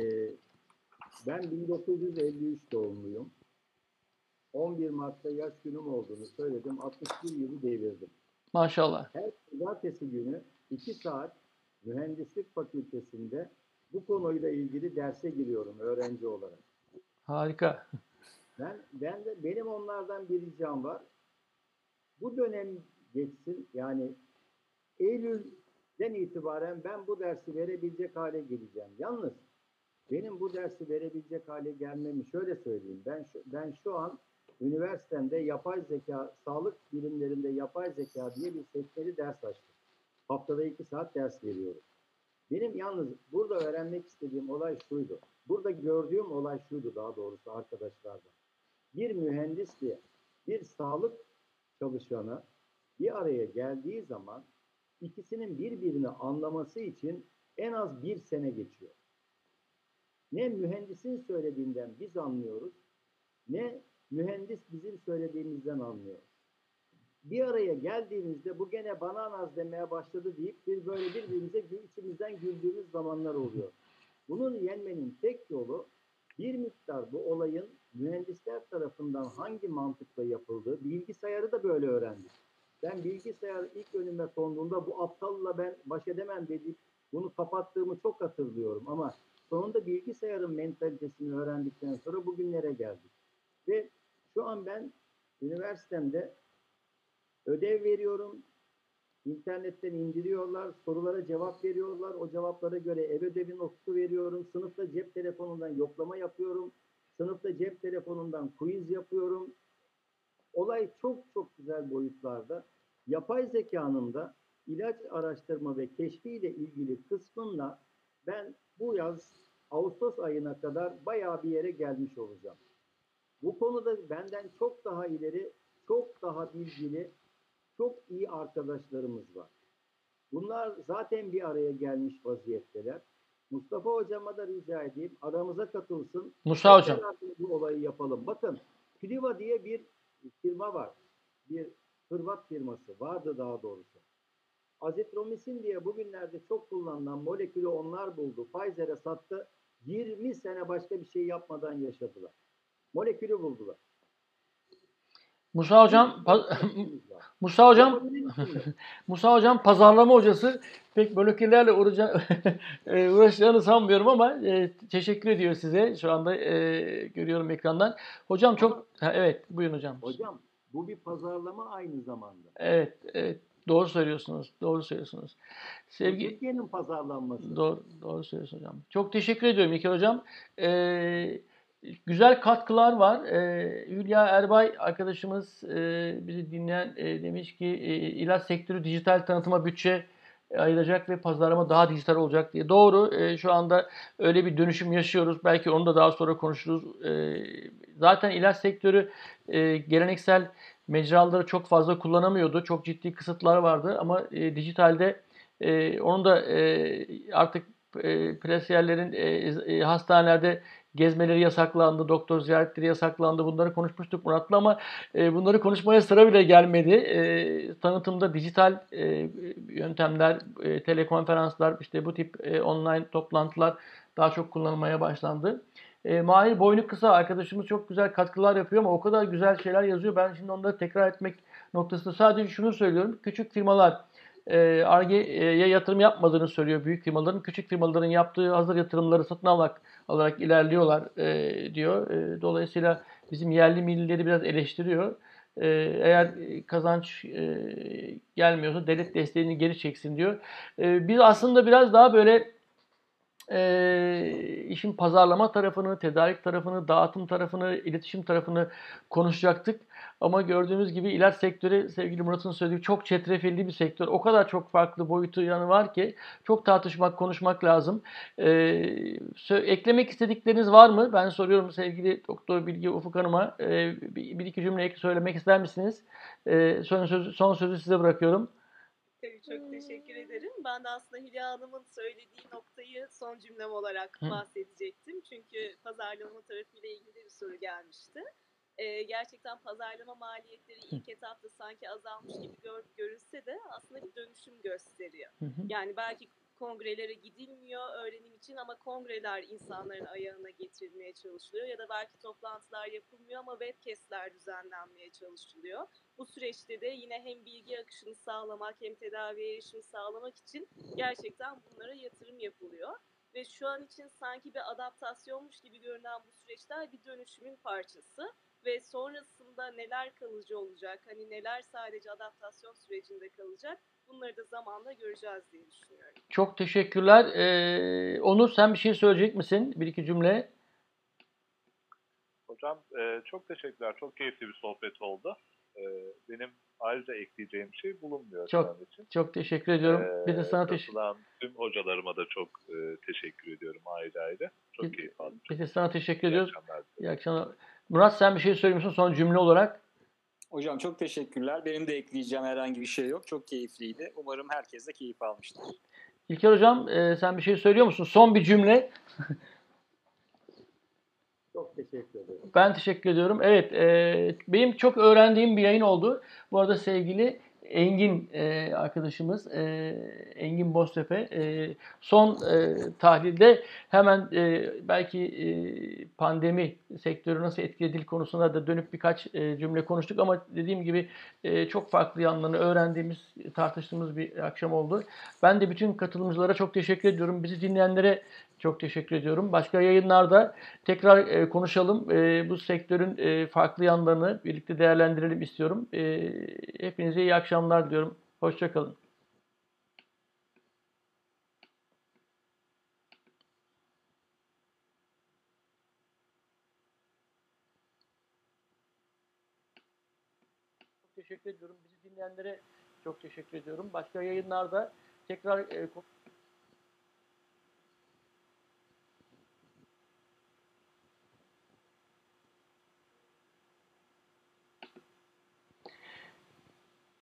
ben 1953 doğumluyum. 11 Mart'ta yaş günüm olduğunu söyledim. 61 yılı devirdim. Maşallah. Her pazartesi günü 2 saat mühendislik fakültesinde bu konuyla ilgili derse giriyorum öğrenci olarak. Harika. Ben, ben de benim onlardan bir ricam var. Bu dönem geçsin yani Eylül'den itibaren ben bu dersi verebilecek hale geleceğim. Yalnız benim bu dersi verebilecek hale gelmemi şöyle söyleyeyim. Ben şu, ben şu an üniversitemde yapay zeka, sağlık bilimlerinde yapay zeka diye bir seçmeli ders açtım. Haftada iki saat ders veriyorum. Benim yalnız burada öğrenmek istediğim olay şuydu. Burada gördüğüm olay şuydu daha doğrusu arkadaşlardan. Bir mühendisle bir sağlık çalışanı bir araya geldiği zaman ikisinin birbirini anlaması için en az bir sene geçiyor. Ne mühendisin söylediğinden biz anlıyoruz, ne mühendis bizim söylediğimizden anlıyor. Bir araya geldiğimizde bu gene bana naz demeye başladı deyip bir böyle birbirimize içimizden güldüğümüz zamanlar oluyor. Bunun yenmenin tek yolu bir miktar bu olayın mühendisler tarafından hangi mantıkla yapıldığı, bilgisayarı da böyle öğrendik. Ben bilgisayar ilk önüme konduğunda bu aptalla ben baş edemem deyip bunu kapattığımı çok hatırlıyorum ama sonunda bilgisayarın mentalitesini öğrendikten sonra bugünlere geldik. Ve şu an ben üniversitemde ödev veriyorum. İnternetten indiriyorlar, sorulara cevap veriyorlar. O cevaplara göre ev ödevi notu veriyorum. Sınıfta cep telefonundan yoklama yapıyorum. Sınıfta cep telefonundan quiz yapıyorum. Olay çok çok güzel boyutlarda. Yapay zekanın da ilaç araştırma ve keşfiyle ilgili kısmında ben bu yaz Ağustos ayına kadar bayağı bir yere gelmiş olacağım. Bu konuda benden çok daha ileri, çok daha bilgili, çok iyi arkadaşlarımız var. Bunlar zaten bir araya gelmiş vaziyetteler. Mustafa hocama da rica edeyim aramıza katılsın. Musa hocam. Bu olayı yapalım. Bakın Pliva diye bir firma var. Bir Hırvat firması vardı daha doğrusu. Azitromisin diye bugünlerde çok kullanılan molekülü onlar buldu. Pfizer'e sattı. 20 sene başka bir şey yapmadan yaşadılar. Molekülü buldular. Musa hocam Musa hocam? Musa hocam pazarlama hocası pek uğraşa- e, uğraşacağını sanmıyorum ama e, teşekkür ediyor size. Şu anda e, görüyorum ekrandan. Hocam çok ha, evet buyurun hocam. Hocam bu bir pazarlama aynı zamanda. Evet, evet doğru söylüyorsunuz. Doğru söylüyorsunuz. Sevgi Türkiye'nin pazarlanması. Doğru, doğru söylüyorsun hocam. Çok teşekkür ediyorum İlker hocam. Ee, güzel katkılar var. Ee, Hülya Erbay arkadaşımız e, bizi dinleyen e, demiş ki e, ilaç sektörü dijital tanıtıma bütçe ayıracak ve pazarlama daha dijital olacak diye. Doğru. e, şu anda öyle bir dönüşüm yaşıyoruz. Belki onu da daha sonra konuşuruz. E, zaten ilaç sektörü e, geleneksel mecraları çok fazla kullanamıyordu. Çok ciddi kısıtlar vardı ama e, dijitalde e, onun da e, artık e, presiyerlerin e, e, hastanelerde gezmeleri yasaklandı, doktor ziyaretleri yasaklandı. Bunları konuşmuştuk Murat'la ama e, bunları konuşmaya sıra bile gelmedi. E, tanıtımda dijital e, yöntemler, e, telekonferanslar, işte bu tip e, online toplantılar daha çok kullanılmaya başlandı. E, Mahir Boynu Kısa arkadaşımız çok güzel katkılar yapıyor ama o kadar güzel şeyler yazıyor. Ben şimdi onları tekrar etmek noktasında sadece şunu söylüyorum. Küçük firmalar Ar-Ge'ye yatırım yapmadığını söylüyor büyük firmaların. Küçük firmaların yaptığı hazır yatırımları satın alarak, alarak ilerliyorlar diyor. Dolayısıyla bizim yerli millileri biraz eleştiriyor. Eğer kazanç gelmiyorsa devlet desteğini geri çeksin diyor. Biz aslında biraz daha böyle e, işin pazarlama tarafını, tedarik tarafını, dağıtım tarafını, iletişim tarafını konuşacaktık. Ama gördüğümüz gibi ilaç sektörü sevgili Murat'ın söylediği çok çetrefilli bir sektör. O kadar çok farklı boyutu yanı var ki çok tartışmak, konuşmak lazım. Ee, eklemek istedikleriniz var mı? Ben soruyorum sevgili Doktor Bilgi Ufuk Hanım'a. Ee, bir, bir iki cümle ek- söylemek ister misiniz? Ee, son, sözü, son sözü size bırakıyorum. Tabii çok teşekkür ederim. Ben de aslında Hülya Hanım'ın söylediği noktayı son cümlem olarak Hı. bahsedecektim. Çünkü pazarlama tarafıyla ilgili bir soru gelmişti. Ee, gerçekten pazarlama maliyetleri ilk etapta sanki azalmış gibi gör, görünse de aslında bir dönüşüm gösteriyor. Hı hı. Yani belki kongrelere gidilmiyor öğrenim için ama kongreler insanların ayağına getirilmeye çalışılıyor ya da belki toplantılar yapılmıyor ama webcastler düzenlenmeye çalışılıyor. Bu süreçte de yine hem bilgi akışını sağlamak hem tedaviye erişimi sağlamak için gerçekten bunlara yatırım yapılıyor. Ve şu an için sanki bir adaptasyonmuş gibi görünen bu süreçler bir dönüşümün parçası. Ve sonrasında neler kalıcı olacak, hani neler sadece adaptasyon sürecinde kalacak bunları da zamanla göreceğiz diye düşünüyorum. Çok teşekkürler. Ee, Onur sen bir şey söyleyecek misin? Bir iki cümle. Hocam e, çok teşekkürler. Çok keyifli bir sohbet oldu. E, benim ayrıca ekleyeceğim şey bulunmuyor Çok şu an için. Çok teşekkür ediyorum. Ee, Biz de sana teşekkür tüm hocalarıma da çok e, teşekkür ediyorum ayrı ayrı. Çok Biz- keyif aldım. Biz de sana teşekkür İyi ediyoruz. akşamlar diliyorum. İyi akşamlar. Murat sen bir şey söylüyorsun son cümle olarak. Hocam çok teşekkürler. Benim de ekleyeceğim herhangi bir şey yok. Çok keyifliydi. Umarım herkes de keyif almıştır. İlker hocam e, sen bir şey söylüyor musun? Son bir cümle. Çok teşekkür ederim. Ben teşekkür ediyorum. Evet, e, benim çok öğrendiğim bir yayın oldu. Bu arada sevgili Engin e, arkadaşımız, e, Engin Boztepe, e, son e, tahlilde hemen e, belki e, pandemi sektörü nasıl etkilediği konusunda da dönüp birkaç e, cümle konuştuk ama dediğim gibi e, çok farklı yanlarını öğrendiğimiz, tartıştığımız bir akşam oldu. Ben de bütün katılımcılara çok teşekkür ediyorum. Bizi dinleyenlere çok teşekkür ediyorum. Başka yayınlarda tekrar e, konuşalım. E, bu sektörün e, farklı yanlarını birlikte değerlendirelim istiyorum. E, hepinize iyi akşamlar diliyorum. Hoşçakalın. Çok teşekkür ediyorum. Bizi dinleyenlere çok teşekkür ediyorum. Başka yayınlarda tekrar e,